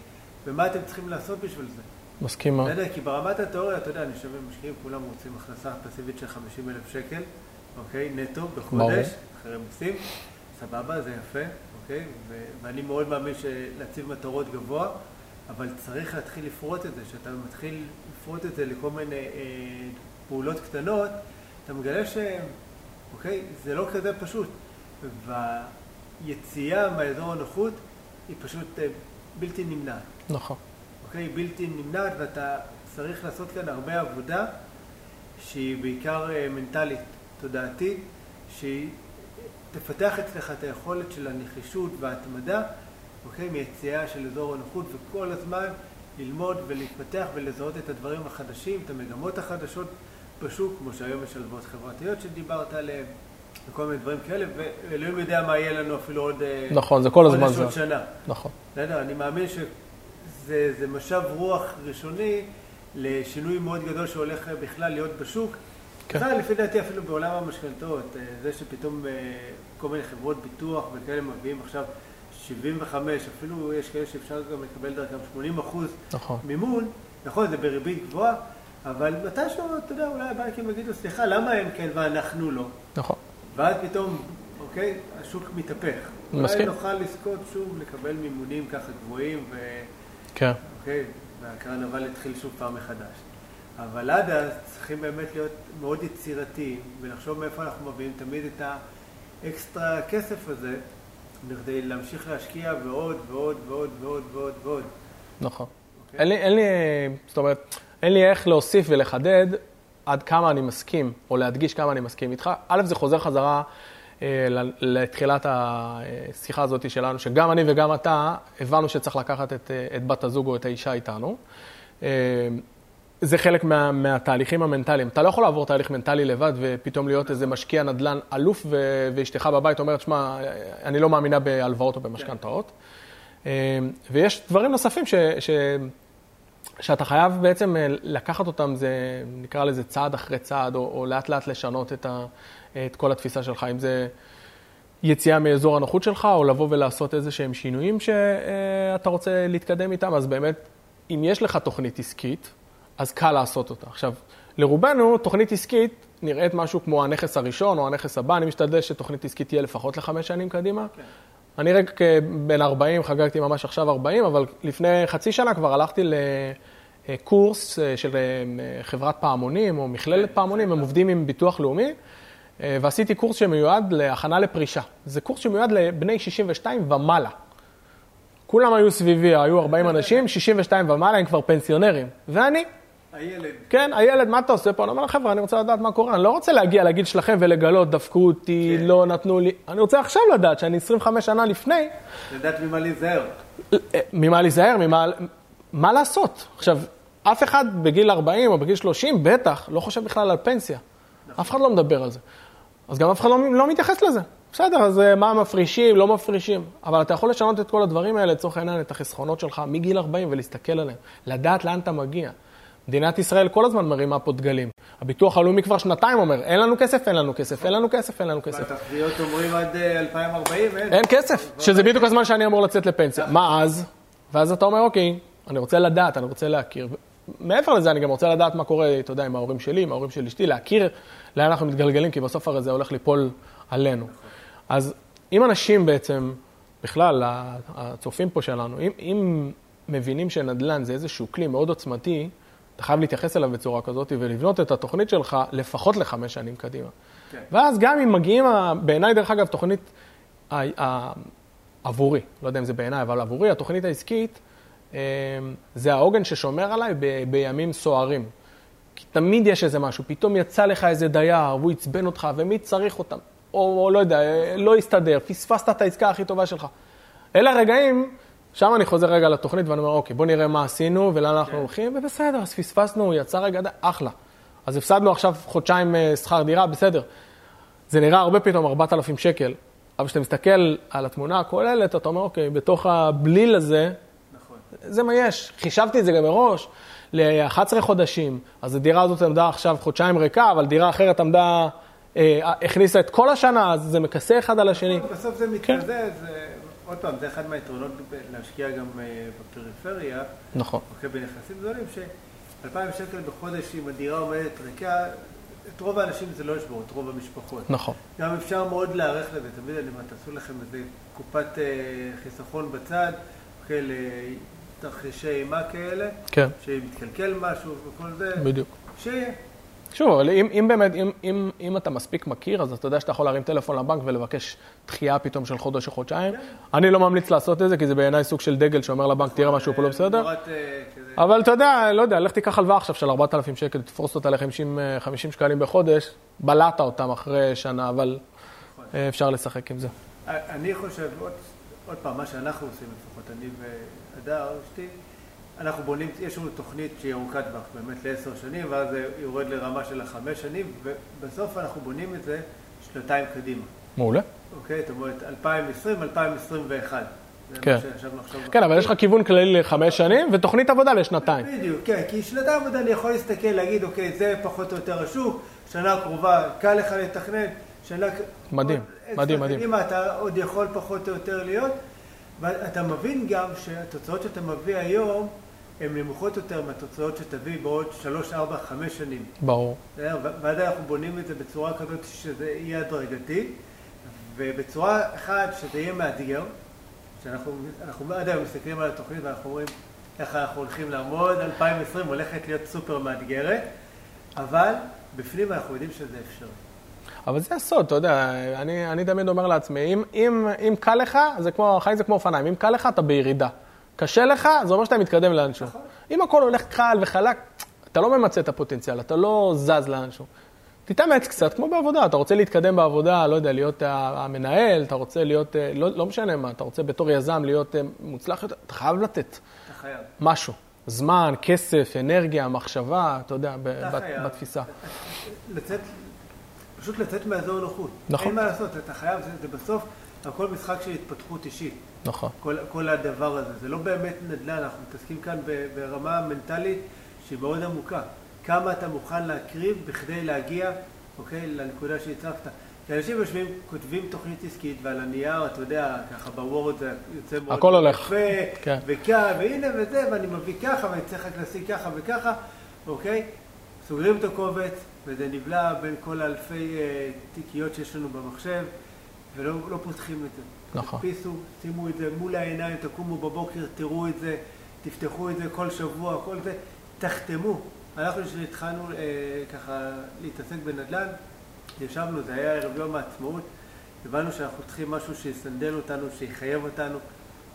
ומה אתם צריכים לעשות בשביל זה. מסכים מאוד. בסדר? כי ברמת התיאוריה, אתה יודע, אני חושב משקיעים, כולם רוצים הכנסה פסיבית של 50 אלף שקל, אוקיי? נטו בחודש, אחרי מיסים. סבבה, זה יפה, אוקיי? ואני מאוד מאמין שלהציב מטרות גבוה, אבל צריך להתחיל לפרוט את זה. כשאתה מתחיל לפרוט את זה לכל מיני אה, פעולות קטנות, אתה מגלה ש... אוקיי? זה לא כזה פשוט. והיציאה מהאזור הנוחות היא פשוט אה, בלתי נמנעת. נכון. אוקיי? בלתי נמנעת, ואתה צריך לעשות כאן הרבה עבודה שהיא בעיקר אה, מנטלית, תודעתית, שהיא תפתח אצלך את היכולת של הנחישות וההתמדה, אוקיי? מיציאה של אזור הנוחות, וכל הזמן ללמוד ולהתפתח ולזהות את הדברים החדשים, את המגמות החדשות בשוק, כמו שהיום יש הלוואות חברתיות שדיברת עליהן, וכל מיני דברים כאלה, ואלוהים יודע מה יהיה לנו אפילו עוד... אה, נכון, זה כל הזמן זה. עוד שנה. נכון. בסדר, אני מאמין שזה משב רוח ראשוני לשינוי מאוד גדול שהולך בכלל להיות בשוק. כן. בכלל, לפי דעתי אפילו בעולם המשכנתאות, אה, זה שפתאום אה, כל מיני חברות ביטוח וכאלה מביאים עכשיו 75, אפילו יש כאלה שאפשר גם לקבל דרכם 80 אחוז נכון. מימון, נכון, זה בריבית גבוהה, אבל מתישהו, אתה יודע, אולי הבנקים יגידו, סליחה, למה הם כן ואנחנו לא? נכון. ואז פתאום, אוקיי, השוק מתהפך. אולי מסכים. נוכל לזכות שוב לקבל מימונים ככה גבוהים, ו... כן. אוקיי, והקרנבל יתחיל שוב פעם מחדש. אבל עד אז צריכים באמת להיות מאוד יצירתיים, ולחשוב מאיפה אנחנו מביאים תמיד את האקסטרה כסף הזה, בכדי להמשיך להשקיע ועוד ועוד ועוד ועוד ועוד ועוד. נכון. אוקיי? אין לי, אין לי, זאת אומרת, אין לי איך להוסיף ולחדד עד כמה אני מסכים, או להדגיש כמה אני מסכים איתך. א', זה חוזר חזרה לתחילת השיחה הזאת שלנו, שגם אני וגם אתה הבנו שצריך לקחת את, אה, את בת הזוג או את האישה איתנו. אה, זה חלק מה, מהתהליכים המנטליים. אתה לא יכול לעבור תהליך מנטלי לבד ופתאום להיות איזה משקיע נדל"ן אלוף ו- ואשתך בבית אומרת, שמע, אני לא מאמינה בהלוואות או במשכנתאות. אה, ויש דברים נוספים ש, ש, שאתה חייב בעצם אה, לקחת אותם, זה נקרא לזה צעד אחרי צעד, או, או לאט לאט לשנות את, ה, את כל התפיסה שלך, אם זה יציאה מאזור הנוחות שלך, או לבוא ולעשות איזה שהם שינויים שאתה רוצה להתקדם איתם, אז באמת, אם יש לך תוכנית עסקית, אז קל לעשות אותה. עכשיו, לרובנו, תוכנית עסקית נראית משהו כמו הנכס הראשון או הנכס הבא, אני משתדל שתוכנית עסקית תהיה לפחות לחמש שנים קדימה. כן. אני רק אה, בן 40, חגגתי ממש עכשיו 40, אבל לפני חצי שנה כבר הלכתי לקורס אה, של אה, חברת פעמונים או מכללת כן, פעמונים, הם עובדים עם ביטוח לאומי, ועשיתי קורס שמיועד להכנה לפרישה. זה קורס שמיועד לבני 62 ומעלה. כולם היו סביבי, היו 40 אנשים, 62 ומעלה, הם כבר פנסיונרים. ואני, הילד. כן, הילד, מה אתה עושה פה? אני אומר, חבר'ה, אני רוצה לדעת מה קורה. אני לא רוצה להגיע לגיל שלכם ולגלות, דפקו אותי, כן. לא נתנו לי. אני רוצה עכשיו לדעת שאני 25 שנה לפני, לדעת ממה להיזהר. ממה להיזהר, ממה... מה לעשות? עכשיו, אף אחד בגיל 40 או בגיל 30, בטח, לא חושב בכלל על פנסיה. אף אחד לא מדבר על זה. אז גם אף אחד לא, לא מתייחס לזה. בסדר, אז אה, מה מפרישים, לא מפרישים. אבל אתה יכול לשנות את כל הדברים האלה, לצורך העניין, את החסכונות שלך מגיל 40 ולהסתכל עליהם. לדעת לאן אתה מגיע. מדינת ישראל כל הזמן מרימה פה דגלים. הביטוח הלאומי כבר שנתיים אומר, אין לנו כסף, אין לנו כסף, אין לנו כסף, אין לנו כסף. והתחזיות אומרים עד אה, 2040, אין. אין כסף, שזה בדיוק הזמן שאני אמור לצאת לפנסיה. מה אז? ואז אתה אומר, אוקיי, אני רוצה לדעת, אני רוצה להכיר. מעבר לזה, אני גם רוצה לדעת מה קורה, אתה יודע, עם ההורים שלי, עם ההורים של אשתי, להכיר לאן אנחנו מתגלגלים, כי בסוף הרי זה הולך ליפול עלינו. אז אם אנשים בעצם, בכלל, הצופים פה שלנו, אם, אם מבינים שנדל"ן זה איזשהו כלי מאוד עוצמתי, אתה חייב להתייחס אליו בצורה כזאת ולבנות את התוכנית שלך לפחות לחמש שנים קדימה. כן. ואז גם אם מגיעים, בעיניי, דרך אגב, תוכנית עבורי, לא יודע אם זה בעיניי, אבל עבורי, התוכנית העסקית, זה העוגן ששומר עליי ב- בימים סוערים. כי תמיד יש איזה משהו, פתאום יצא לך איזה דייר, והוא עצבן אותך, ומי צריך אותם? או, או לא יודע, לא הסתדר, פספסת את העסקה הכי טובה שלך. אלה הרגעים, שם אני חוזר רגע לתוכנית ואני אומר, אוקיי, בוא נראה מה עשינו ולאן אנחנו הולכים, ובסדר, אז פספסנו, יצא רגע, אחלה. אז הפסדנו עכשיו חודשיים אה, שכר דירה, בסדר. זה נראה הרבה פתאום 4,000 שקל, אבל כשאתה מסתכל על התמונה הכוללת, אתה אומר, אוקיי, בתוך הבליל הזה. זה מה יש. חישבתי את זה גם מראש, ל-11 חודשים. אז הדירה הזאת עמדה עכשיו חודשיים ריקה, אבל דירה אחרת עמדה, אה, הכניסה את כל השנה, אז זה מכסה אחד על השני. בסוף זה מתקזז, זה- עוד פעם, זה אחד מהיתרונות להשקיע גם אה, בפריפריה. נכון. אוקיי, בנכסים גדולים, ש-2,000 שקל בחודש אם הדירה עומדת ריקה, את רוב האנשים זה לא ישבור, את רוב המשפחות. נכון. גם אפשר מאוד להיערך לזה, תמיד אני אומר, תעשו לכם איזה קופת אה, חיסכון בצד, אוקיי, לתרחישי אימה כאלה. כן. שאם מתקלקל משהו וכל זה, בדיוק. שיהיה. שוב, אבל אם, אם באמת, אם, אם, אם אתה מספיק מכיר, אז אתה יודע שאתה יכול להרים טלפון לבנק ולבקש דחייה פתאום של חודש או חודשיים. כן. אני לא ממליץ לעשות את זה, כי זה בעיניי סוג של דגל שאומר לבנק, תראה משהו פה לא בסדר. תמורת, אה. אבל אתה יודע, לא יודע, לך תיקח הלוואה עכשיו של 4,000 שקל, תפרוס אותה ל-50 50 שקלים בחודש, בלעת אותם אחרי שנה, אבל נכון. אה, אפשר לשחק עם זה. אני חושב, עוד, עוד פעם, מה שאנחנו עושים לפחות, אני והדר, אשתי, אנחנו בונים, יש לנו תוכנית שהיא ארוכת טווח, באמת לעשר שנים, ואז זה יורד לרמה של החמש שנים, ובסוף אנחנו בונים את זה שנתיים קדימה. מעולה. אוקיי? זאת אומרת, 2020, 2021. זה כן. כן, אבל יש לך כיוון כללי לחמש שנים ותוכנית עבודה לשנתיים. בדיוק, כן, כי שנתיים עבודה אני יכול להסתכל, להגיד, אוקיי, זה פחות או יותר השוק, שנה קרובה קל לך לתכנן, שנה... מדהים, מדהים, מדהים. קדימה אתה עוד יכול פחות או יותר להיות, ואתה מבין גם שהתוצאות שאתה מביא היום, הן נמוכות יותר מהתוצאות שתביא בעוד שלוש, ארבע, חמש שנים. ברור. ואז אנחנו בונים את זה בצורה כזאת שזה יהיה הדרגתי, ובצורה אחת שזה יהיה מאתגר, שאנחנו אנחנו עד היום מסתכלים על התוכנית ואנחנו אומרים איך אנחנו הולכים לעמוד, 2020 הולכת להיות סופר מאתגרת, אבל בפנים אנחנו יודעים שזה אפשרי. אבל זה הסוד, אתה יודע, אני, אני תמיד אומר לעצמי, אם, אם, אם קל לך, זה כמו, החיים זה כמו אופניים, אם קל לך, אתה בירידה. קשה לך, זה אומר שאתה מתקדם לאנשהו. נכון. אם הכל הולך קל וחלק, אתה לא ממצה את הפוטנציאל, אתה לא זז לאנשהו. תתאמץ קצת, כמו בעבודה, אתה רוצה להתקדם בעבודה, לא יודע, להיות המנהל, אתה רוצה להיות, אה, לא, לא משנה מה, אתה רוצה בתור יזם להיות אה, מוצלח יותר, אתה חייב לתת אתה חייב. משהו. זמן, כסף, אנרגיה, מחשבה, אתה יודע, אתה בת- חייב. בתפיסה. לצאת, פשוט לצאת מאזור נוחות. נכון. אין מה לעשות, אתה חייב, זה, זה בסוף הכל משחק של התפתחות אישית. נכון. כל, כל הדבר הזה. זה לא באמת נדל"ן, אנחנו מתעסקים כאן ברמה מנטלית שהיא מאוד עמוקה. כמה אתה מוכן להקריב בכדי להגיע, אוקיי, לנקודה שהצבת. כי אנשים יושבים, כותבים תוכנית עסקית, ועל הנייר, אתה יודע, ככה בוורד זה יוצא מאוד הכל הולך. כן. וכך, והנה וזה, ואני מביא ככה, ואני צריך רק לשים ככה וככה, אוקיי? סוגרים את הקובץ, וזה נבלע בין כל האלפי אה, תיקיות שיש לנו במחשב, ולא לא פותחים את זה. נכון. תדפיסו, שימו את זה מול העיניים, תקומו בבוקר, תראו את זה, תפתחו את זה כל שבוע, כל זה, תחתמו. אנחנו כשהתחלנו אה, ככה להתעסק בנדל"ן, ישבנו, זה היה ערב יום העצמאות, הבנו שאנחנו צריכים משהו שיסנדל אותנו, שיחייב אותנו.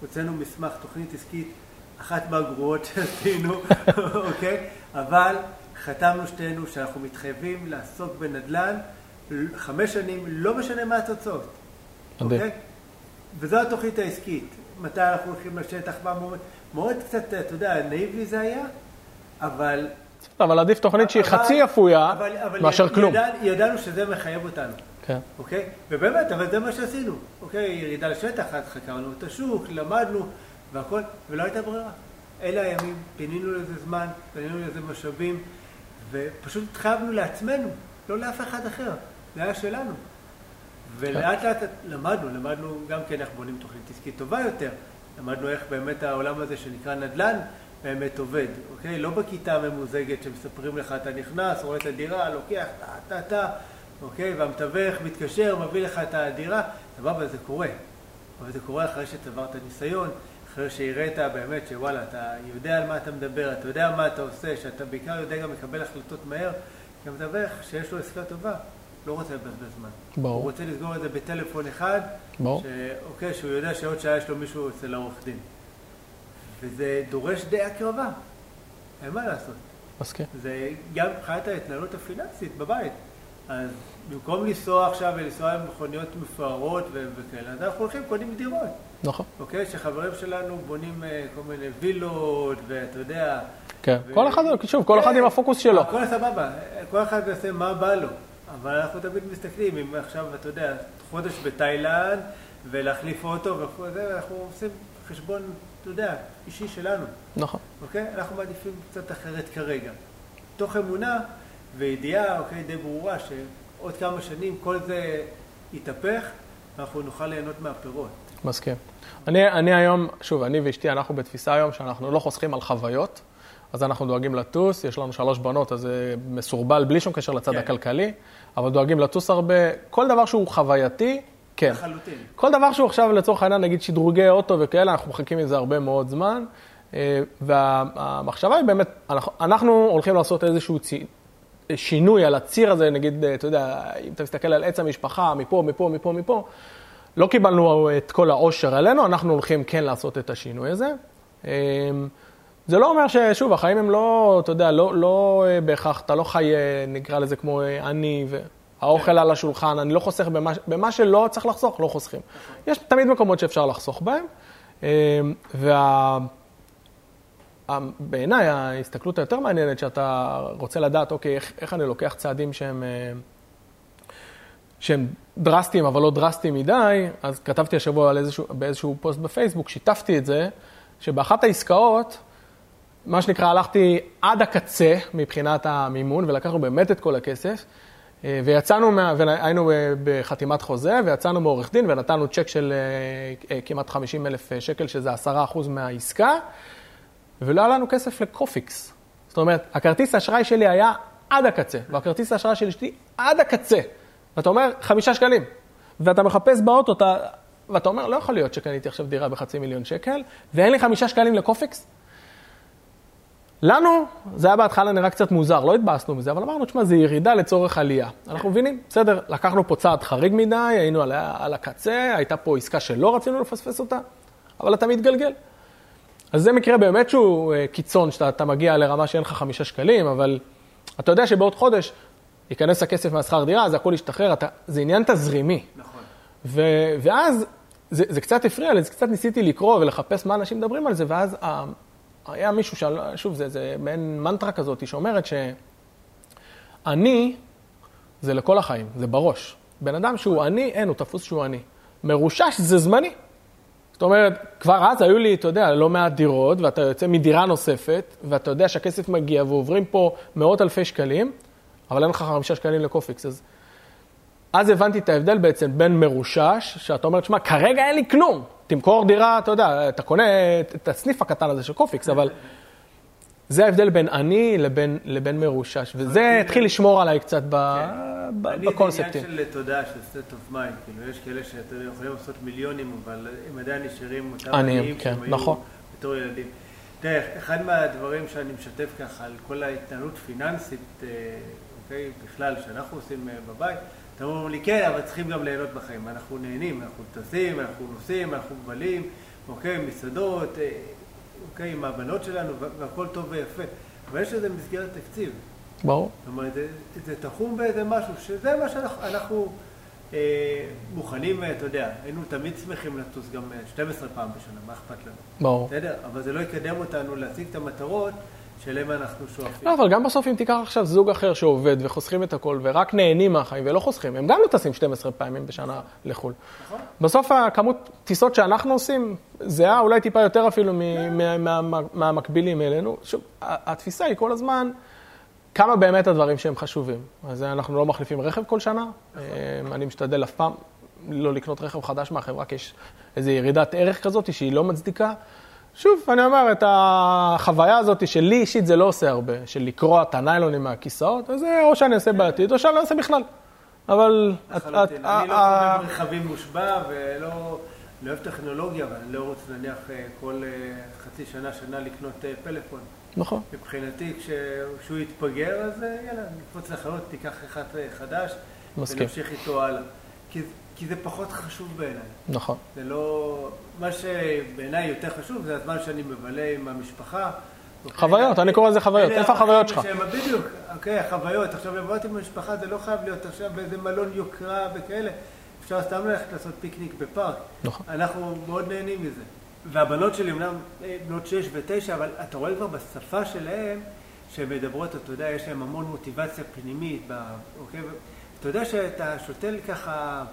הוצאנו מסמך, תוכנית עסקית, אחת מהגרועות שעשינו, אוקיי? אבל חתמנו שתינו שאנחנו מתחייבים לעסוק בנדל"ן חמש שנים, לא משנה מה התוצאות. מדהים. אוקיי? וזו התוכנית העסקית. מתי אנחנו הולכים לשטח, מה מאוד, מאוד קצת, אתה יודע, נאיבי זה היה, אבל... אבל עדיף תוכנית שהיא אבל- חצי אפויה אבל- אבל מאשר יד- כלום. ידע, ידענו שזה מחייב אותנו, כן. אוקיי? ובאמת, אבל זה מה שעשינו, אוקיי? ירידה לשטח, אז חקרנו את השוק, למדנו והכל, ולא הייתה ברירה. אלה הימים, פינינו לזה זמן, פינינו לזה משאבים, ופשוט התחייבנו לעצמנו, לא לאף אחד אחר, זה היה שלנו. ולאט לאט למדנו, למדנו גם כן איך בונים תוכנית עסקית טובה יותר, למדנו איך באמת העולם הזה שנקרא נדל"ן באמת עובד, אוקיי? לא בכיתה הממוזגת שמספרים לך, אתה נכנס, רואה את הדירה, לוקח, טה טה טה, אוקיי? והמתווך מתקשר, מביא לך את הדירה, סבבה, זה קורה. אבל זה קורה אחרי שצברת ניסיון, אחרי שהראית באמת שוואלה, אתה יודע על מה אתה מדבר, אתה יודע מה אתה עושה, שאתה בעיקר יודע גם לקבל החלטות מהר, כי המתווך שיש לו עסקה טובה, לא רוצה לבזבז זמן. ברור. הוא רוצה לסגור את זה בטלפון אחד, ברור. שאוקיי, שהוא יודע שעוד שעה יש לו מישהו אצל העורך דין. וזה דורש די הקרבה, אין מה לעשות. מסכים. זה גם מבחינת ההתנהלות הפיננסית בבית. אז במקום לנסוע עכשיו ולנסוע עם מכוניות מפוארות וכאלה, אז אנחנו הולכים, קונים דירות, נכון. אוקיי? שחברים שלנו בונים אה, כל מיני וילות, ואתה יודע... כן. ו- כל אחד, שוב, כל אחד כן. עם הפוקוס שלו. הכל סבבה, כל אחד יעשה מה בא לו. אבל אנחנו תמיד מסתכלים, אם עכשיו, אתה יודע, חודש בתאילנד, ולהחליף אוטו וכל זה, אנחנו עושים חשבון, אתה יודע, אישי שלנו. נכון. אוקיי? אנחנו מעדיפים קצת אחרת כרגע. תוך אמונה וידיעה, אוקיי, די ברורה, שעוד כמה שנים כל זה יתהפך, ואנחנו נוכל ליהנות מהפירות. מסכים. אני, אני היום, שוב, אני ואשתי, אנחנו בתפיסה היום שאנחנו לא חוסכים על חוויות, אז אנחנו דואגים לטוס, יש לנו שלוש בנות, אז זה מסורבל בלי שום קשר לצד כן. הכלכלי, אבל דואגים לטוס הרבה. כל דבר שהוא חווייתי, כן. לחלוטין. כל דבר שהוא עכשיו, לצורך העניין, נגיד שדרוגי אוטו וכאלה, אנחנו מחכים לזה הרבה מאוד זמן. אה, והמחשבה היא באמת, אנחנו, אנחנו הולכים לעשות איזשהו צי, שינוי על הציר הזה, נגיד, אה, אתה יודע, אם אתה מסתכל על עץ המשפחה, מפה, מפה, מפה, מפה, לא קיבלנו את כל העושר עלינו, אנחנו הולכים כן לעשות את השינוי הזה. אה, זה לא אומר ששוב, החיים הם לא, אתה יודע, לא, לא אה, בהכרח, אתה לא חי, אה, נקרא לזה כמו אה, אני והאוכל על השולחן, אני לא חוסך במה, במה שלא צריך לחסוך, לא חוסכים. יש תמיד מקומות שאפשר לחסוך בהם, אה, וה... ה- בעיניי ההסתכלות היותר מעניינת, שאתה רוצה לדעת, אוקיי, איך, איך אני לוקח צעדים שהם, שהם דרסטיים, אבל לא דרסטיים מדי, אז כתבתי השבוע איזשהו, באיזשהו פוסט בפייסבוק, שיתפתי את זה, שבאחת העסקאות, מה שנקרא, הלכתי עד הקצה מבחינת המימון, ולקחנו באמת את כל הכסף, אה, ויצאנו, מה, והיינו אה, בחתימת חוזה, ויצאנו מעורך דין, ונתנו צ'ק של אה, כמעט 50 אלף שקל, שזה 10% מהעסקה, ולא היה לנו כסף לקופיקס. זאת אומרת, הכרטיס האשראי שלי היה עד הקצה, והכרטיס האשראי של אשתי עד הקצה. ואתה אומר, חמישה שקלים. ואתה מחפש באוטו, אתה, ואתה אומר, לא יכול להיות שקניתי עכשיו דירה בחצי מיליון שקל, ואין לי חמישה שקלים לקופיקס. לנו, זה היה בהתחלה נראה קצת מוזר, לא התבאסנו מזה, אבל אמרנו, תשמע, זה ירידה לצורך עלייה. אנחנו מבינים, בסדר, לקחנו פה צעד חריג מדי, היינו על, על הקצה, הייתה פה עסקה שלא רצינו לפספס אותה, אבל אתה מתגלגל. אז זה מקרה באמת שהוא אה, קיצון, שאתה אתה מגיע לרמה שאין לך חמישה שקלים, אבל אתה יודע שבעוד חודש ייכנס הכסף מהשכר דירה, אז הכל ישתחרר, אתה, זה עניין תזרימי. נכון. ו, ואז זה, זה קצת הפריע לי, אז קצת ניסיתי לקרוא ולחפש מה אנשים מדברים על זה, ואז ה, היה מישהו, של, שוב, זה, זה מעין מנטרה כזאת שאומרת שאני, זה לכל החיים, זה בראש. בן אדם שהוא עני, אין, הוא תפוס שהוא עני. מרושש זה זמני. זאת אומרת, כבר אז היו לי, אתה יודע, לא מעט דירות, ואתה יוצא מדירה נוספת, ואתה יודע שהכסף מגיע ועוברים פה מאות אלפי שקלים, אבל אין לך חמישה שקלים לקופיקס. אז, אז הבנתי את ההבדל בעצם בין מרושש, שאתה אומר, תשמע, כרגע אין לי כלום. תמכור דירה, אתה יודע, אתה קונה את- הסניף הקטן הזה של קופיקס, אבל זה ההבדל בין עני לבין, לבין מרושש, וזה התחיל לשמור עליי קצת ב, ב, אני זה בקונספטים. עניין של תודעה, של state of mind, כאילו יש כאלה שאתה יודע, יכולים לעשות מיליונים, אבל הם עדיין נשארים אותם עניים, כן, שהם היו נכון. בתור ילדים. תראה, אחד מהדברים שאני משתף ככה על כל ההתנהלות פיננסית, אה, אוקיי, בכלל, שאנחנו עושים אה, בבית, אתם אומרים לי, כן, אבל צריכים גם ליהנות בחיים. אנחנו נהנים, אנחנו טסים, אנחנו נוסעים, אנחנו מבלים, אוקיי, מסעדות, אה, אוקיי, עם הבנות שלנו, וה- והכל טוב ויפה. אבל יש לזה מסגרת תקציב. ברור. זאת אומרת, זה, זה תחום באיזה משהו, שזה מה שאנחנו אנחנו, אה, מוכנים, אה, אתה יודע, היינו תמיד שמחים לטוס גם אה, 12 פעם בשנה, מה אכפת לנו? ברור. בסדר? אבל זה לא יקדם אותנו להשיג את המטרות שאליהן אנחנו שואפים. לא, אבל גם בסוף אם תיקח עכשיו זוג אחר שעובד וחוסכים את הכל ורק נהנים מהחיים ולא חוסכים, הם גם לא טסים 12 פעמים בשנה לחו"ל. נכון? בסוף הכמות טיסות שאנחנו עושים, זהה אולי טיפה יותר אפילו מ- מה- מה- מהמקבילים אלינו. שוב, התפיסה היא כל הזמן כמה באמת הדברים שהם חשובים. אז אנחנו לא מחליפים רכב כל שנה, אה, אני משתדל אף פעם לא לקנות רכב חדש מהחברה, כי יש איזו ירידת ערך כזאת שהיא לא מצדיקה. שוב, אני אומר, את החוויה הזאת שלי אישית זה לא עושה הרבה, של לקרוע את הניילונים מהכיסאות, אז זה או שאני אעשה בעתיד או שאני לא אעשה בכלל. אבל... לחלוטין. אני לא ה- חובב רכבים מושבע ולא לא אוהב טכנולוגיה, אבל אני לא רוצה נניח אה, כל אה, חצי שנה, שנה לקנות אה, פלאפון. נכון. מבחינתי, כש- כשהוא יתפגר, אז יאללה, נקפוץ לחנות, תיקח אחד חדש, מסכים. ונמשיך איתו הלאה. כי, כי זה פחות חשוב בעיניי. נכון. זה לא... מה שבעיניי יותר חשוב זה הזמן שאני מבלה עם המשפחה. אוקיי? חוויות, אני קורא לזה חוויות. איפה החוויות שלך? בדיוק, אוקיי, החוויות. עכשיו, לבוא עם המשפחה זה לא חייב להיות עכשיו באיזה מלון יוקרה וכאלה. אפשר סתם ללכת לעשות פיקניק בפארק. נכון. אנחנו מאוד נהנים מזה. והבנות שלי אומנם אה, בנות שש ותשע, אבל אתה רואה כבר בשפה שלהן, שהן מדברות, אתה יודע, יש להן המון מוטיבציה פנימית, אוקיי? אתה יודע שאתה שותל ככה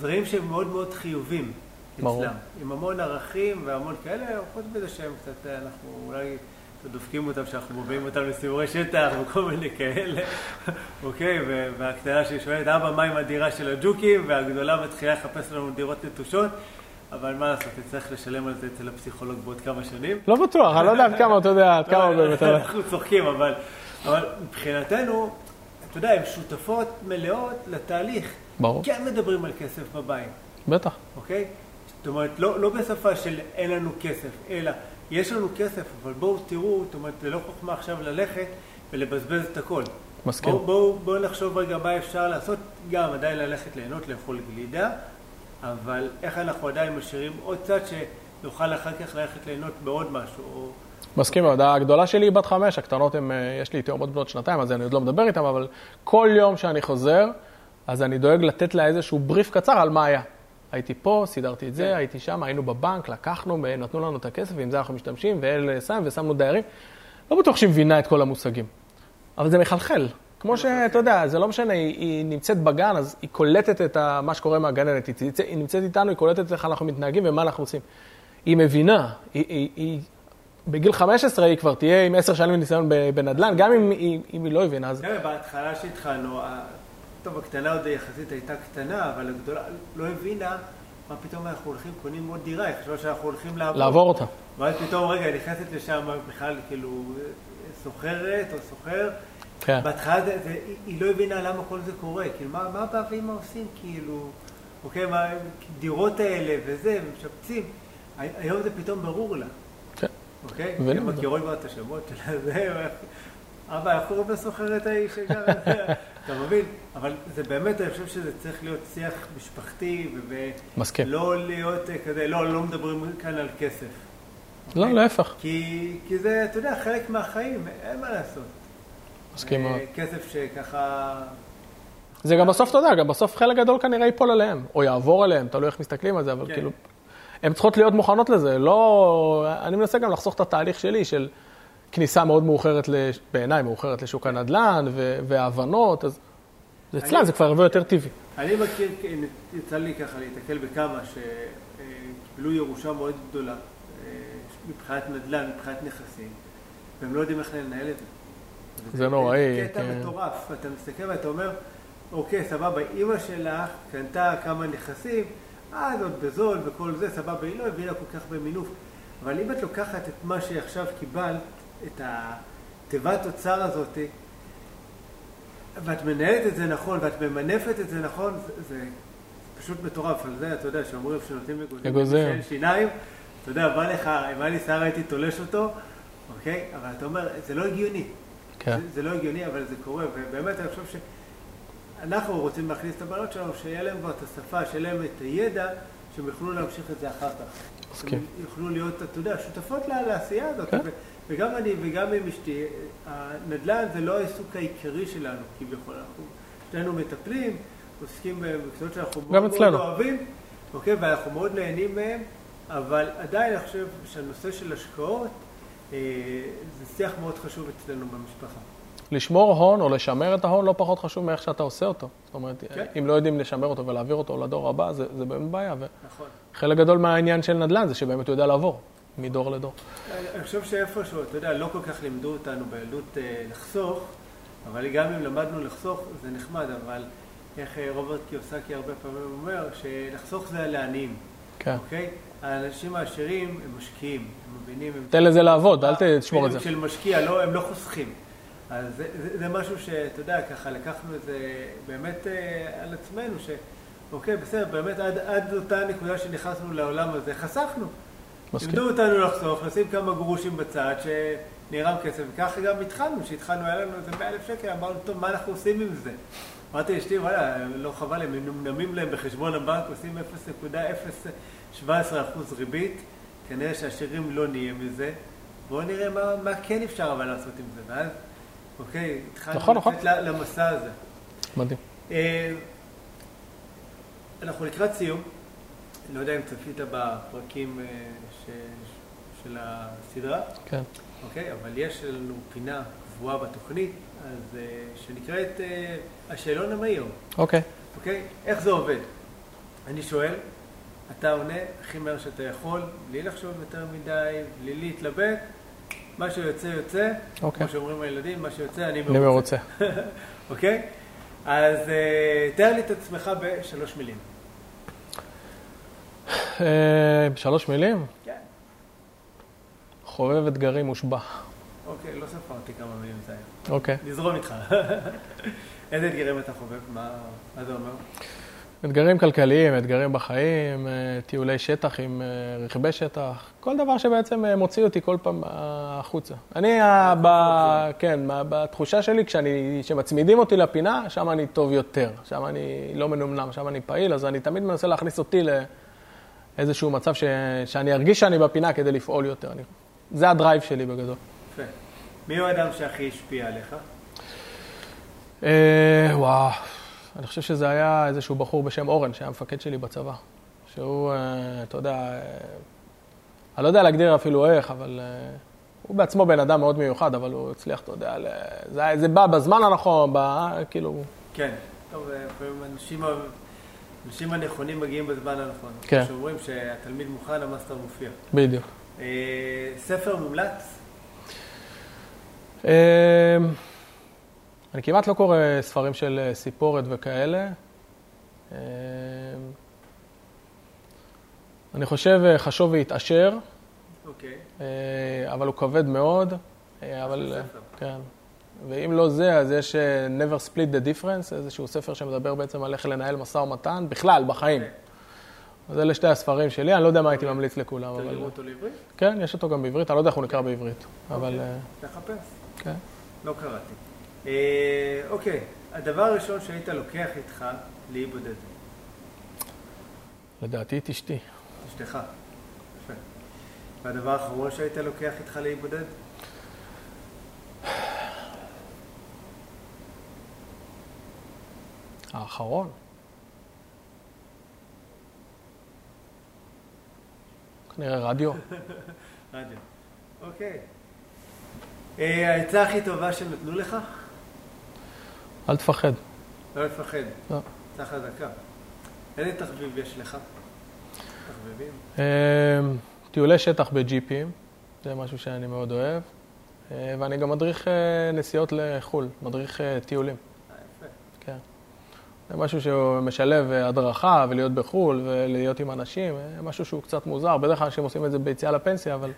זרעים שהם מאוד מאוד חיובים ברור. אצלם, עם המון ערכים והמון כאלה, חוץ מזה שהם קצת, אה, אנחנו אולי דופקים אותם, שאנחנו מובילים אותם לסיורי שטח וכל מיני כאלה, אוקיי? והקטנה שהיא שואלת, אבא, מה עם הדירה של הג'וקים? והגדולה מתחילה לחפש לנו דירות נטושות. אבל מה לעשות, תצטרך לשלם על זה אצל הפסיכולוג בעוד כמה שנים. לא בטוח, אני לא יודע עד כמה, אתה יודע, עד כמה לא, באמת... אנחנו צוחקים, אבל מבחינתנו, אתה יודע, הן שותפות מלאות לתהליך. ברור. כן מדברים על כסף בבית, בטח. אוקיי? זאת אומרת, לא, לא בשפה של אין לנו כסף, אלא יש לנו כסף, אבל בואו תראו, זאת אומרת, זה לא חוכמה עכשיו ללכת ולבזבז את הכל. מסכים. בואו בוא, בוא נחשוב רגע מה אפשר לעשות, גם עדיין ללכת ליהנות, לאכול גלידה, אבל איך אנחנו עדיין משאירים עוד צד שנוכל אחר כך ללכת ליהנות בעוד משהו, או מסכים מאוד. הגדולה שלי היא בת חמש, הקטנות הן, אה, יש לי תאומות בנות שנתיים, אז אני עוד לא מדבר איתן, אבל כל יום שאני חוזר, אז אני דואג לתת לה איזשהו בריף קצר על מה היה. הייתי פה, סידרתי את זה, כן. הייתי שם, היינו בבנק, לקחנו, נתנו לנו את הכסף, ועם זה אנחנו משתמשים, ואלה שם, ושמנו דיירים. לא בטוח שהיא מבינה את כל המושגים, אבל זה מחלחל. כמו שאתה יודע, זה לא משנה, היא, היא נמצאת בגן, אז היא קולטת את ה, מה שקורה מהגננת, היא, תצא- היא נמצאת איתנו, היא קולטת איך אנחנו מתנהגים ומה אנחנו עושים. היא מבינה, היא, היא, היא, בגיל 15 היא כבר תהיה עם 10 שנים ניסיון בנדל"ן, גם אם, היא- אם היא לא הבינה, אז בהתחלה שהתחלנו, טוב, הקטנה עוד יחסית הייתה קטנה, אבל הגדולה לא הבינה מה פתאום אנחנו הולכים, קונים עוד דירה, היא חשבה שאנחנו הולכים לעבור. לעבור אותה. ואז פתאום, רגע, היא נכנסת לשם בכלל, כאילו, סוחרת או סוחר. כן. בהתחלה זה, זה, היא- לא הבינה למה כל זה קורה, כאילו, מה, מה אבא ואמא עושים, כאילו, אוקיי, מה, דירות האלה וזה, ומשפצים. הי- היום זה פתאום ברור לה. כן. אוקיי? הם. מכירות כבר את השמות של זה, אבא, איך קוראים לסוחרת ההיא שגרה? אתה מבין? אבל זה באמת, אני חושב שזה צריך להיות שיח משפחתי. ולא להיות אה, כזה, לא, לא מדברים כאן על כסף. לא, אוקיי? להפך. כי, כי זה, אתה יודע, חלק מהחיים, אין מה לעשות. מסכים אה, מאוד. כסף שככה... זה גם בסוף, אתה יודע, גם בסוף חלק גדול כנראה ייפול עליהם, או יעבור עליהם, תלוי איך מסתכלים על זה, אבל כן. כאילו, הן צריכות להיות מוכנות לזה. לא... אני מנסה גם לחסוך את התהליך שלי של כניסה מאוד מאוחרת, לש- בעיניי מאוחרת לשוק הנדל"ן, ו- והבנות, אז אצלם, זה כבר הרבה יותר טבעי. אני מכיר, כן, יצא לי ככה להיתקל בכמה שקיבלו ירושה מאוד גדולה אה, מבחינת נדל"ן, מבחינת נכסים, והם לא יודעים איך לנהל את זה. זה נוראי, זה קטע כן. מטורף, אתה מסתכל ואתה אומר, אוקיי, סבבה, אימא שלך קנתה כמה נכסים, אה, עוד בזול וכל זה, סבבה, היא לא הבינה כל כך במינוף. אבל אם את לוקחת את מה שעכשיו קיבלת, את התיבת אוצר הזאת, ואת מנהלת את זה נכון, ואת ממנפת את זה נכון, זה, זה פשוט מטורף. על זה, אתה יודע, שאומרים שנותנים אגוזים, שיניים, אתה יודע, בא לך, אם היה לי שיער הייתי תולש אותו, אוקיי? אבל אתה אומר, זה לא הגיוני. כן. זה, זה לא הגיוני, אבל זה קורה, ובאמת אני חושב שאנחנו רוצים להכניס את הבנות שלנו, שיהיה להם כבר את השפה, שיהיה להם את הידע, שהם יוכלו להמשיך את זה אחר כך. מסכים. הם יוכלו להיות, אתה יודע, שותפות לעשייה הזאת. כן. וגם אני וגם עם אשתי, הנדל"ן זה לא העיסוק העיקרי שלנו, כביכול. אנחנו שנינו מטפלים, עוסקים במקצועות שאנחנו מאוד מאוד. אוהבים, אוקיי, ואנחנו מאוד נהנים מהם, אבל עדיין אני חושב שהנושא של השקעות, אה, זה שיח מאוד חשוב אצלנו במשפחה. לשמור הון או לשמר את ההון לא פחות חשוב מאיך שאתה עושה אותו. זאת אומרת, כן. אם לא יודעים לשמר אותו ולהעביר אותו לדור הבא, זה, זה באמת בעיה. נכון. וחלק גדול מהעניין של נדל"ן זה שבאמת הוא יודע לעבור מדור לדור. אני חושב שאיפשהו, אתה יודע, לא כל כך לימדו אותנו בילדות אה, לחסוך, אבל גם אם למדנו לחסוך, זה נחמד, אבל איך אה, רוברט קיוסקי הרבה פעמים אומר, שלחסוך זה לעניים, כן. אוקיי? האנשים העשירים הם משקיעים, הם מבינים, הם... תן לזה לעבוד, אל תשמור את זה. של משקיע, לא, הם לא חוסכים. אז זה, זה, זה משהו שאתה יודע, ככה לקחנו את זה באמת אה, על עצמנו, שאוקיי, בסדר, באמת עד, עד אותה נקודה שנכנסנו לעולם הזה, חסכנו. מסכים. לימדו אותנו לחסוך, לשים כמה גרושים בצד, שנערם כסף, וככה גם התחלנו, כשהתחלנו, היה לנו איזה 100 אלף שקל, אמרנו, טוב, מה אנחנו עושים עם זה? אמרתי לאשתי, וואלה, לא חבל, הם מנומנמים להם בחשבון הבנק, עושים 0.017% ריבית, כנראה שהעשירים לא נהיה מזה, בואו נראה מה, מה כן אפשר אבל לעשות עם זה, ואז, אוקיי, התחלנו נכון, נכון. לצאת למסע הזה. מדהים. אה, אנחנו לקראת סיום, אני לא יודע אם צפית בפרקים אה, ש... של הסדרה, כן. אוקיי? אבל יש לנו פינה קבועה בתוכנית, אז אה, שנקראת אה, השאלון המהיר, אוקיי. אוקיי? איך זה עובד? אני שואל, אתה עונה הכי מהר שאתה יכול, בלי לחשוב יותר מדי, בלי להתלבט, מה שיוצא יוצא, אוקיי. כמו שאומרים הילדים, מה שיוצא אני אני מרוצה. אוקיי? אז אה, תאר לי את עצמך בשלוש מילים. אה, שלוש מילים? חובב אתגרים מושבע. אוקיי, לא ספרתי כמה מילים זה היה. אוקיי. נזרום איתך. איזה אתגרים אתה חובב? מה מה זה אומר? אתגרים כלכליים, אתגרים בחיים, אה, טיולי שטח עם אה, רכבי שטח, כל דבר שבעצם אה, מוציא אותי כל פעם החוצה. אני, ב, כן, בתחושה שלי, כשאני, כשמצמידים אותי לפינה, שם אני טוב יותר. שם אני לא מנומנם, שם אני פעיל, אז אני תמיד מנסה להכניס אותי לאיזשהו מצב ש, שאני ארגיש שאני בפינה כדי לפעול יותר. אני, זה הדרייב שלי בגדול. יפה. מי הוא האדם שהכי השפיע עליך? אה, וואו, אני חושב שזה היה איזשהו בחור בשם אורן, שהיה מפקד שלי בצבא. שהוא, אה, אתה יודע, אה, אני לא יודע להגדיר אפילו איך, אבל אה, הוא בעצמו בן אדם מאוד מיוחד, אבל הוא הצליח, אתה יודע, זה, זה בא בזמן הנכון, בא, כאילו, כן. טוב, ה- האנשים הנכונים מגיעים בזמן הנכון. כן. כשאומרים שהתלמיד מוכן, המאסטר מופיע. בדיוק. אה, ספר מומלץ? אה, אני כמעט לא קורא ספרים של אה, סיפורת וכאלה. אני חושב חשוב והתעשר. אוקיי. אבל הוא כבד מאוד. אבל. כן. ואם לא זה, אז יש Never Split the Difference, איזשהו ספר שמדבר בעצם על איך לנהל משא ומתן, בכלל, בחיים. אוקיי. אז אלה שתי הספרים שלי, אני לא יודע מה הייתי ממליץ לכולם, אבל... תרגמו אותו לעברית? כן, יש אותו גם בעברית, אני לא יודע איך הוא נקרא בעברית, אבל... אה, תחפש. כן. לא קראתי. אה, אוקיי, הדבר הראשון שהיית לוקח איתך לאי בודד, לדעתי את אשתי. אשתך. יפה. והדבר האחרון שהיית לוקח איתך לאי בודד? האחרון. כנראה רדיו. רדיו. אוקיי. אה, העצה הכי טובה שנתנו לך? אל תפחד. לא לפחד. לא. עצה חזקה. איזה תחביב יש לך? תחביבים? אה, טיולי שטח בג'יפים, זה משהו שאני מאוד אוהב. אה, ואני גם מדריך נסיעות לחו"ל, מדריך טיולים. אה, יפה. כן. זה משהו שהוא משלב אה, הדרכה ולהיות בחו"ל ולהיות עם אנשים, אה, משהו שהוא קצת מוזר. בדרך כלל אנשים עושים את זה ביציאה לפנסיה, אבל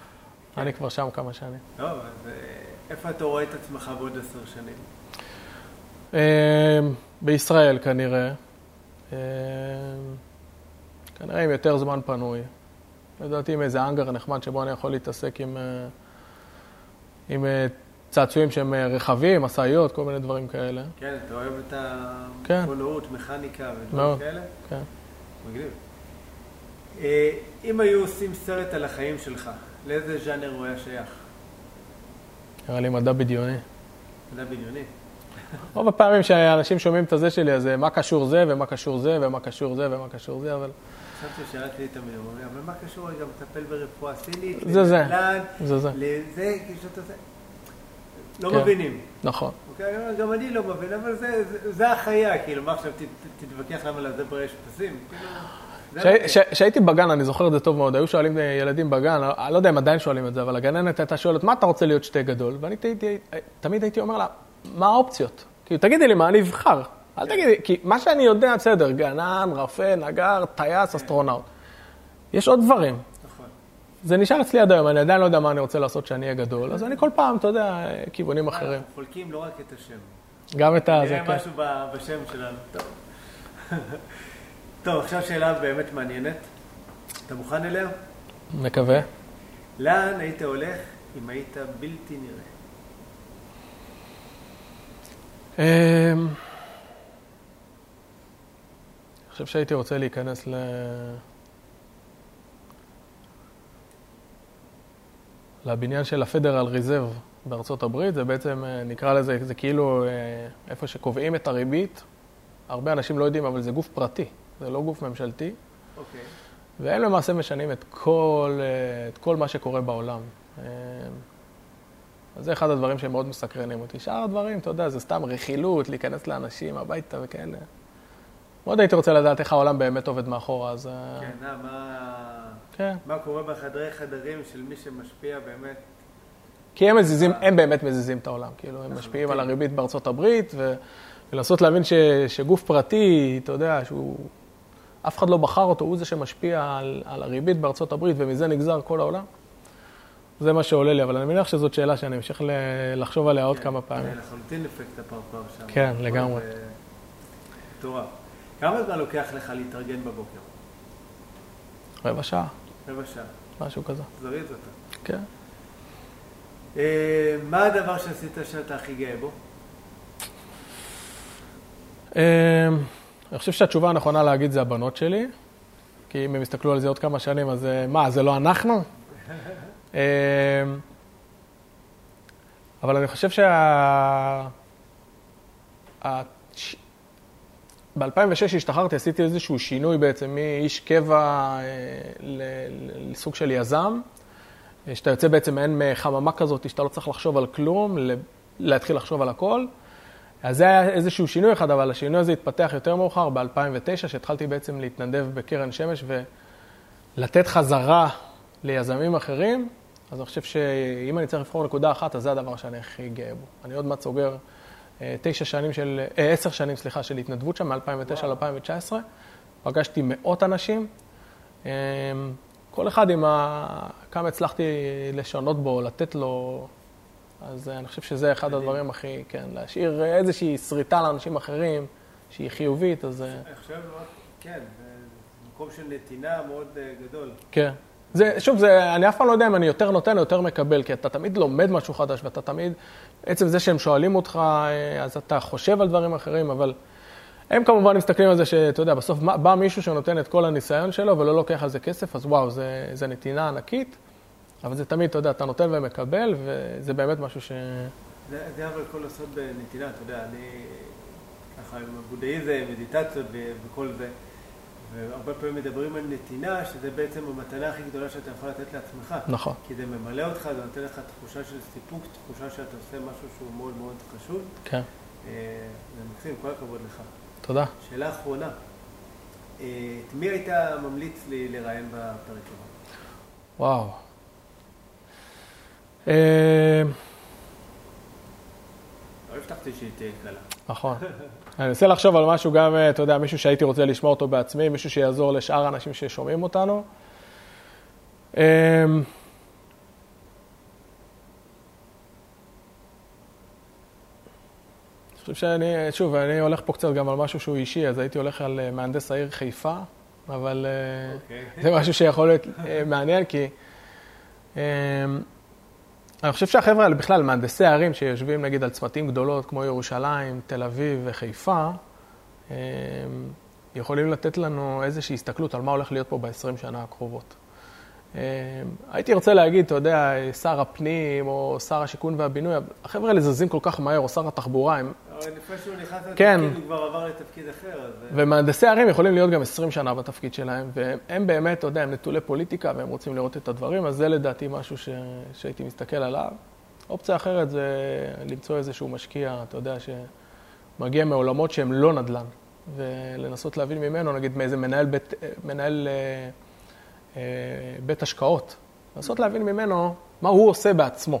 אני כבר שם כמה שנים. טוב, אז אה, איפה אתה רואה את עצמך בעוד עשר שנים? בישראל כנראה. אה, כנראה עם יותר זמן פנוי. לדעתי עם איזה האנגר נחמד שבו אני יכול להתעסק עם, עם צעצועים שהם אה, רחבים, משאיות, כל מיני דברים כאלה. כן, אתה אוהב את כן. המכונאות, מכניקה ודברים. כאלה? כן. מגניב. אה, אם היו עושים סרט על החיים שלך, לאיזה ז'אנר הוא היה שייך? נראה לי מדע בדיוני. מדע בדיוני. רוב הפעמים שאנשים שומעים את הזה שלי, אז אה, מה קשור זה, ומה קשור זה, ומה קשור זה, ומה קשור זה, אבל חשבתי שרק לי תמיד אומרים, אבל מה קשור רגע מטפל ברפואה סינית? זה זה. לנדל"ן, זה זה. לזה, כאילו שאתה זה. לא כן. מבינים. נכון. אוקיי, גם אני לא מבין, אבל זה- זה- זה החיה, כאילו, מה עכשיו תתווכח למה לזברה יש פסים? כאילו, כשהייתי בגן, אני זוכר את זה טוב מאוד, היו שואלים ילדים בגן, אני לא יודע אם עדיין שואלים את זה, אבל הגננת הייתה שואלת, מה אתה רוצה להיות שתהיה גדול? ואני תמיד הייתי אומר לה, מה האופציות? כאילו, תגידי לי מה אני אבחר. אל תגידי, כי מה שאני יודע, בסדר, גנן, רופא, נגר, טייס, אסטרונאוט. יש עוד דברים. זה נשאר אצלי עד היום, אני עדיין לא יודע מה אני רוצה לעשות כשאני אהיה גדול, אז אני כל פעם, אתה יודע, כיוונים אחרים. חולקים לא רק את השם. גם את ה... זה, נראה כן. משהו בשם שלנו. טוב. טוב, עכשיו שאלה באמת מעניינת. אתה מוכן אליה? מקווה. לאן היית הולך אם היית בלתי נראה? אמ, אני חושב שהייתי רוצה להיכנס ל... לבניין של הפדרל ריזרב בארצות הברית, זה בעצם, אה, נקרא לזה, זה כאילו אה, איפה שקובעים את הריבית. הרבה אנשים לא יודעים, אבל זה גוף פרטי, זה לא גוף ממשלתי, אוקיי. והם למעשה משנים את כל, אה, את כל מה שקורה בעולם. אז זה אחד הדברים שהם מאוד מסקרנים אותי. שאר הדברים, אתה יודע, זה סתם רכילות, להיכנס לאנשים הביתה וכאלה. מאוד הייתי רוצה לדעת איך העולם באמת עובד מאחורה, אז... כן, מה... כן. מה קורה בחדרי חדרים של מי שמשפיע באמת? כי הם מזיזים, הם באמת מזיזים את העולם. כאילו, הם משפיעים על הריבית בארצות הברית, ו... ולנסות להבין ש... שגוף פרטי, אתה יודע, שהוא אף אחד לא בחר אותו, הוא זה שמשפיע על, על הריבית בארצות הברית, ומזה נגזר כל העולם. זה מה שעולה לי, אבל אני מניח שזאת שאלה שאני אמשיך לחשוב עליה עוד כן, כמה פעמים. זה לחלוטין אפקט הפרפר שם. כן, לגמרי. מטורף. כמה זמן לוקח לך להתארגן בבוקר? רבע שעה, רבע שעה. משהו כזה. זריז אתה. כן. אה, מה הדבר שעשית שאתה הכי גאה בו? אמ, אני חושב שהתשובה הנכונה להגיד זה הבנות שלי, כי אם הם יסתכלו על זה עוד כמה שנים, אז אה, מה, זה לא אנחנו? אבל אני חושב שה... ב-2006 השתחררתי, עשיתי איזשהו שינוי בעצם מאיש קבע אה, לסוג של יזם, שאתה יוצא בעצם מעין חממה כזאת, שאתה לא צריך לחשוב על כלום, להתחיל לחשוב על הכל. אז זה היה איזשהו שינוי אחד, אבל השינוי הזה התפתח יותר מאוחר, ב-2009, שהתחלתי בעצם להתנדב בקרן שמש ולתת חזרה ליזמים אחרים. אז אני חושב שאם אני צריך לבחור נקודה אחת, אז זה הדבר שאני הכי גאה בו. אני עוד מעט סוגר תשע שנים של, אה, עשר שנים, סליחה, של התנדבות שם, מ-2009 ל-2019. פגשתי מאות אנשים. אה, כל אחד עם ה... כמה הצלחתי לשנות בו, לתת לו אז אני חושב שזה אחד הדברים הכי, כן, להשאיר איזושהי שריטה לאנשים אחרים, שהיא חיובית, אז... אני חושב, כן, מקום של נתינה מאוד אה, גדול. כן. זה, שוב, זה, אני אף פעם לא יודע אם אני יותר נותן או יותר מקבל, כי אתה תמיד לומד משהו חדש, ואתה תמיד, עצם זה שהם שואלים אותך, אה, אז אתה חושב על דברים אחרים, אבל הם כמובן מסתכלים על זה שאתה יודע, בסוף בא מישהו שנותן את כל הניסיון שלו ולא לוקח על זה כסף, אז וואו, זה, זה נתינה ענקית. אבל זה תמיד, אתה יודע, אתה נותן ומקבל, וזה באמת משהו ש... זה, זה אבל כל לעשות בנתינה, אתה יודע, אני ככה עם הבודהיזם, מדיטציות וכל זה, והרבה פעמים מדברים על נתינה, שזה בעצם המתנה הכי גדולה שאתה יכול לתת לעצמך. נכון. כי זה ממלא אותך, זה נותן לך תחושה של סיפוק, תחושה שאתה עושה משהו שהוא מאוד מאוד חשוב. כן. אה, זה מקסים, כל הכבוד לך. תודה. שאלה אחרונה, אה, את מי היית ממליץ לי לראיין בפרק הבא? וואו. אה, לא הבטחתי שהיא תהיה קלה. נכון. אני אנסה לחשוב על משהו גם, אה, אתה יודע, מישהו שהייתי רוצה לשמוע אותו בעצמי, מישהו שיעזור לשאר האנשים ששומעים אותנו. אה, אני חושב שאני, שוב, אני הולך פה קצת גם על משהו שהוא אישי, אז הייתי הולך על מהנדס העיר חיפה, אבל okay. אוקיי. זה משהו שיכול להיות מעניין, כי אני חושב שהחבר'ה האלה בכלל, מהנדסי הערים שיושבים נגיד על צמתים גדולות כמו ירושלים, תל אביב וחיפה, יכולים לתת לנו איזושהי הסתכלות על מה הולך להיות פה ב-20 שנה הקרובות. הייתי רוצה להגיד, אתה יודע, שר הפנים או שר השיכון והבינוי, החבר'ה האלה זזים כל כך מהר, או שר התחבורה, הם... אבל לפני שהוא נכנס לתפקיד, כן. הוא כבר עבר לתפקיד אחר. אז... ומהנדסי ערים יכולים להיות גם 20 שנה בתפקיד שלהם, והם באמת, אתה יודע, הם נטולי פוליטיקה והם רוצים לראות את הדברים, אז זה לדעתי משהו ש... שהייתי מסתכל עליו. אופציה אחרת זה למצוא איזשהו משקיע, אתה יודע, שמגיע מעולמות שהם לא נדל"ן, ולנסות להבין ממנו, נגיד מאיזה מנהל בית, מנהל, אה, אה, בית השקעות, לנסות להבין ממנו מה הוא עושה בעצמו,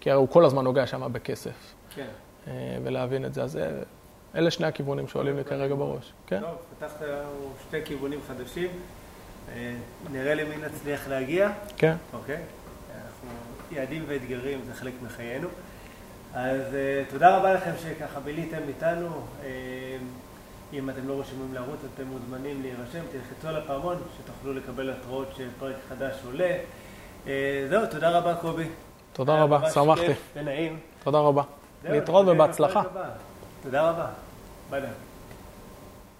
כי הרי הוא כל הזמן נוגע שם בכסף. כן. אה, ולהבין את זה. אז אה, אלה שני הכיוונים שעולים לי כרגע בראש. כן? טוב, פתחת שתי כיוונים חדשים. אה, נראה למי נצליח להגיע. כן. אוקיי. אנחנו יעדים ואתגרים, זה חלק מחיינו. אז תודה רבה לכם שככה ביליתם איתנו. אם אתם לא רשומים לערוץ, אתם מוזמנים להירשם, תלחצו על הפעמון, שתוכלו לקבל התראות שפרק חדש עולה. זהו, תודה רבה קובי. תודה רבה, שמחתי. ונעים. תודה רבה. להתראות ובהצלחה. תודה רבה. ביי ביי.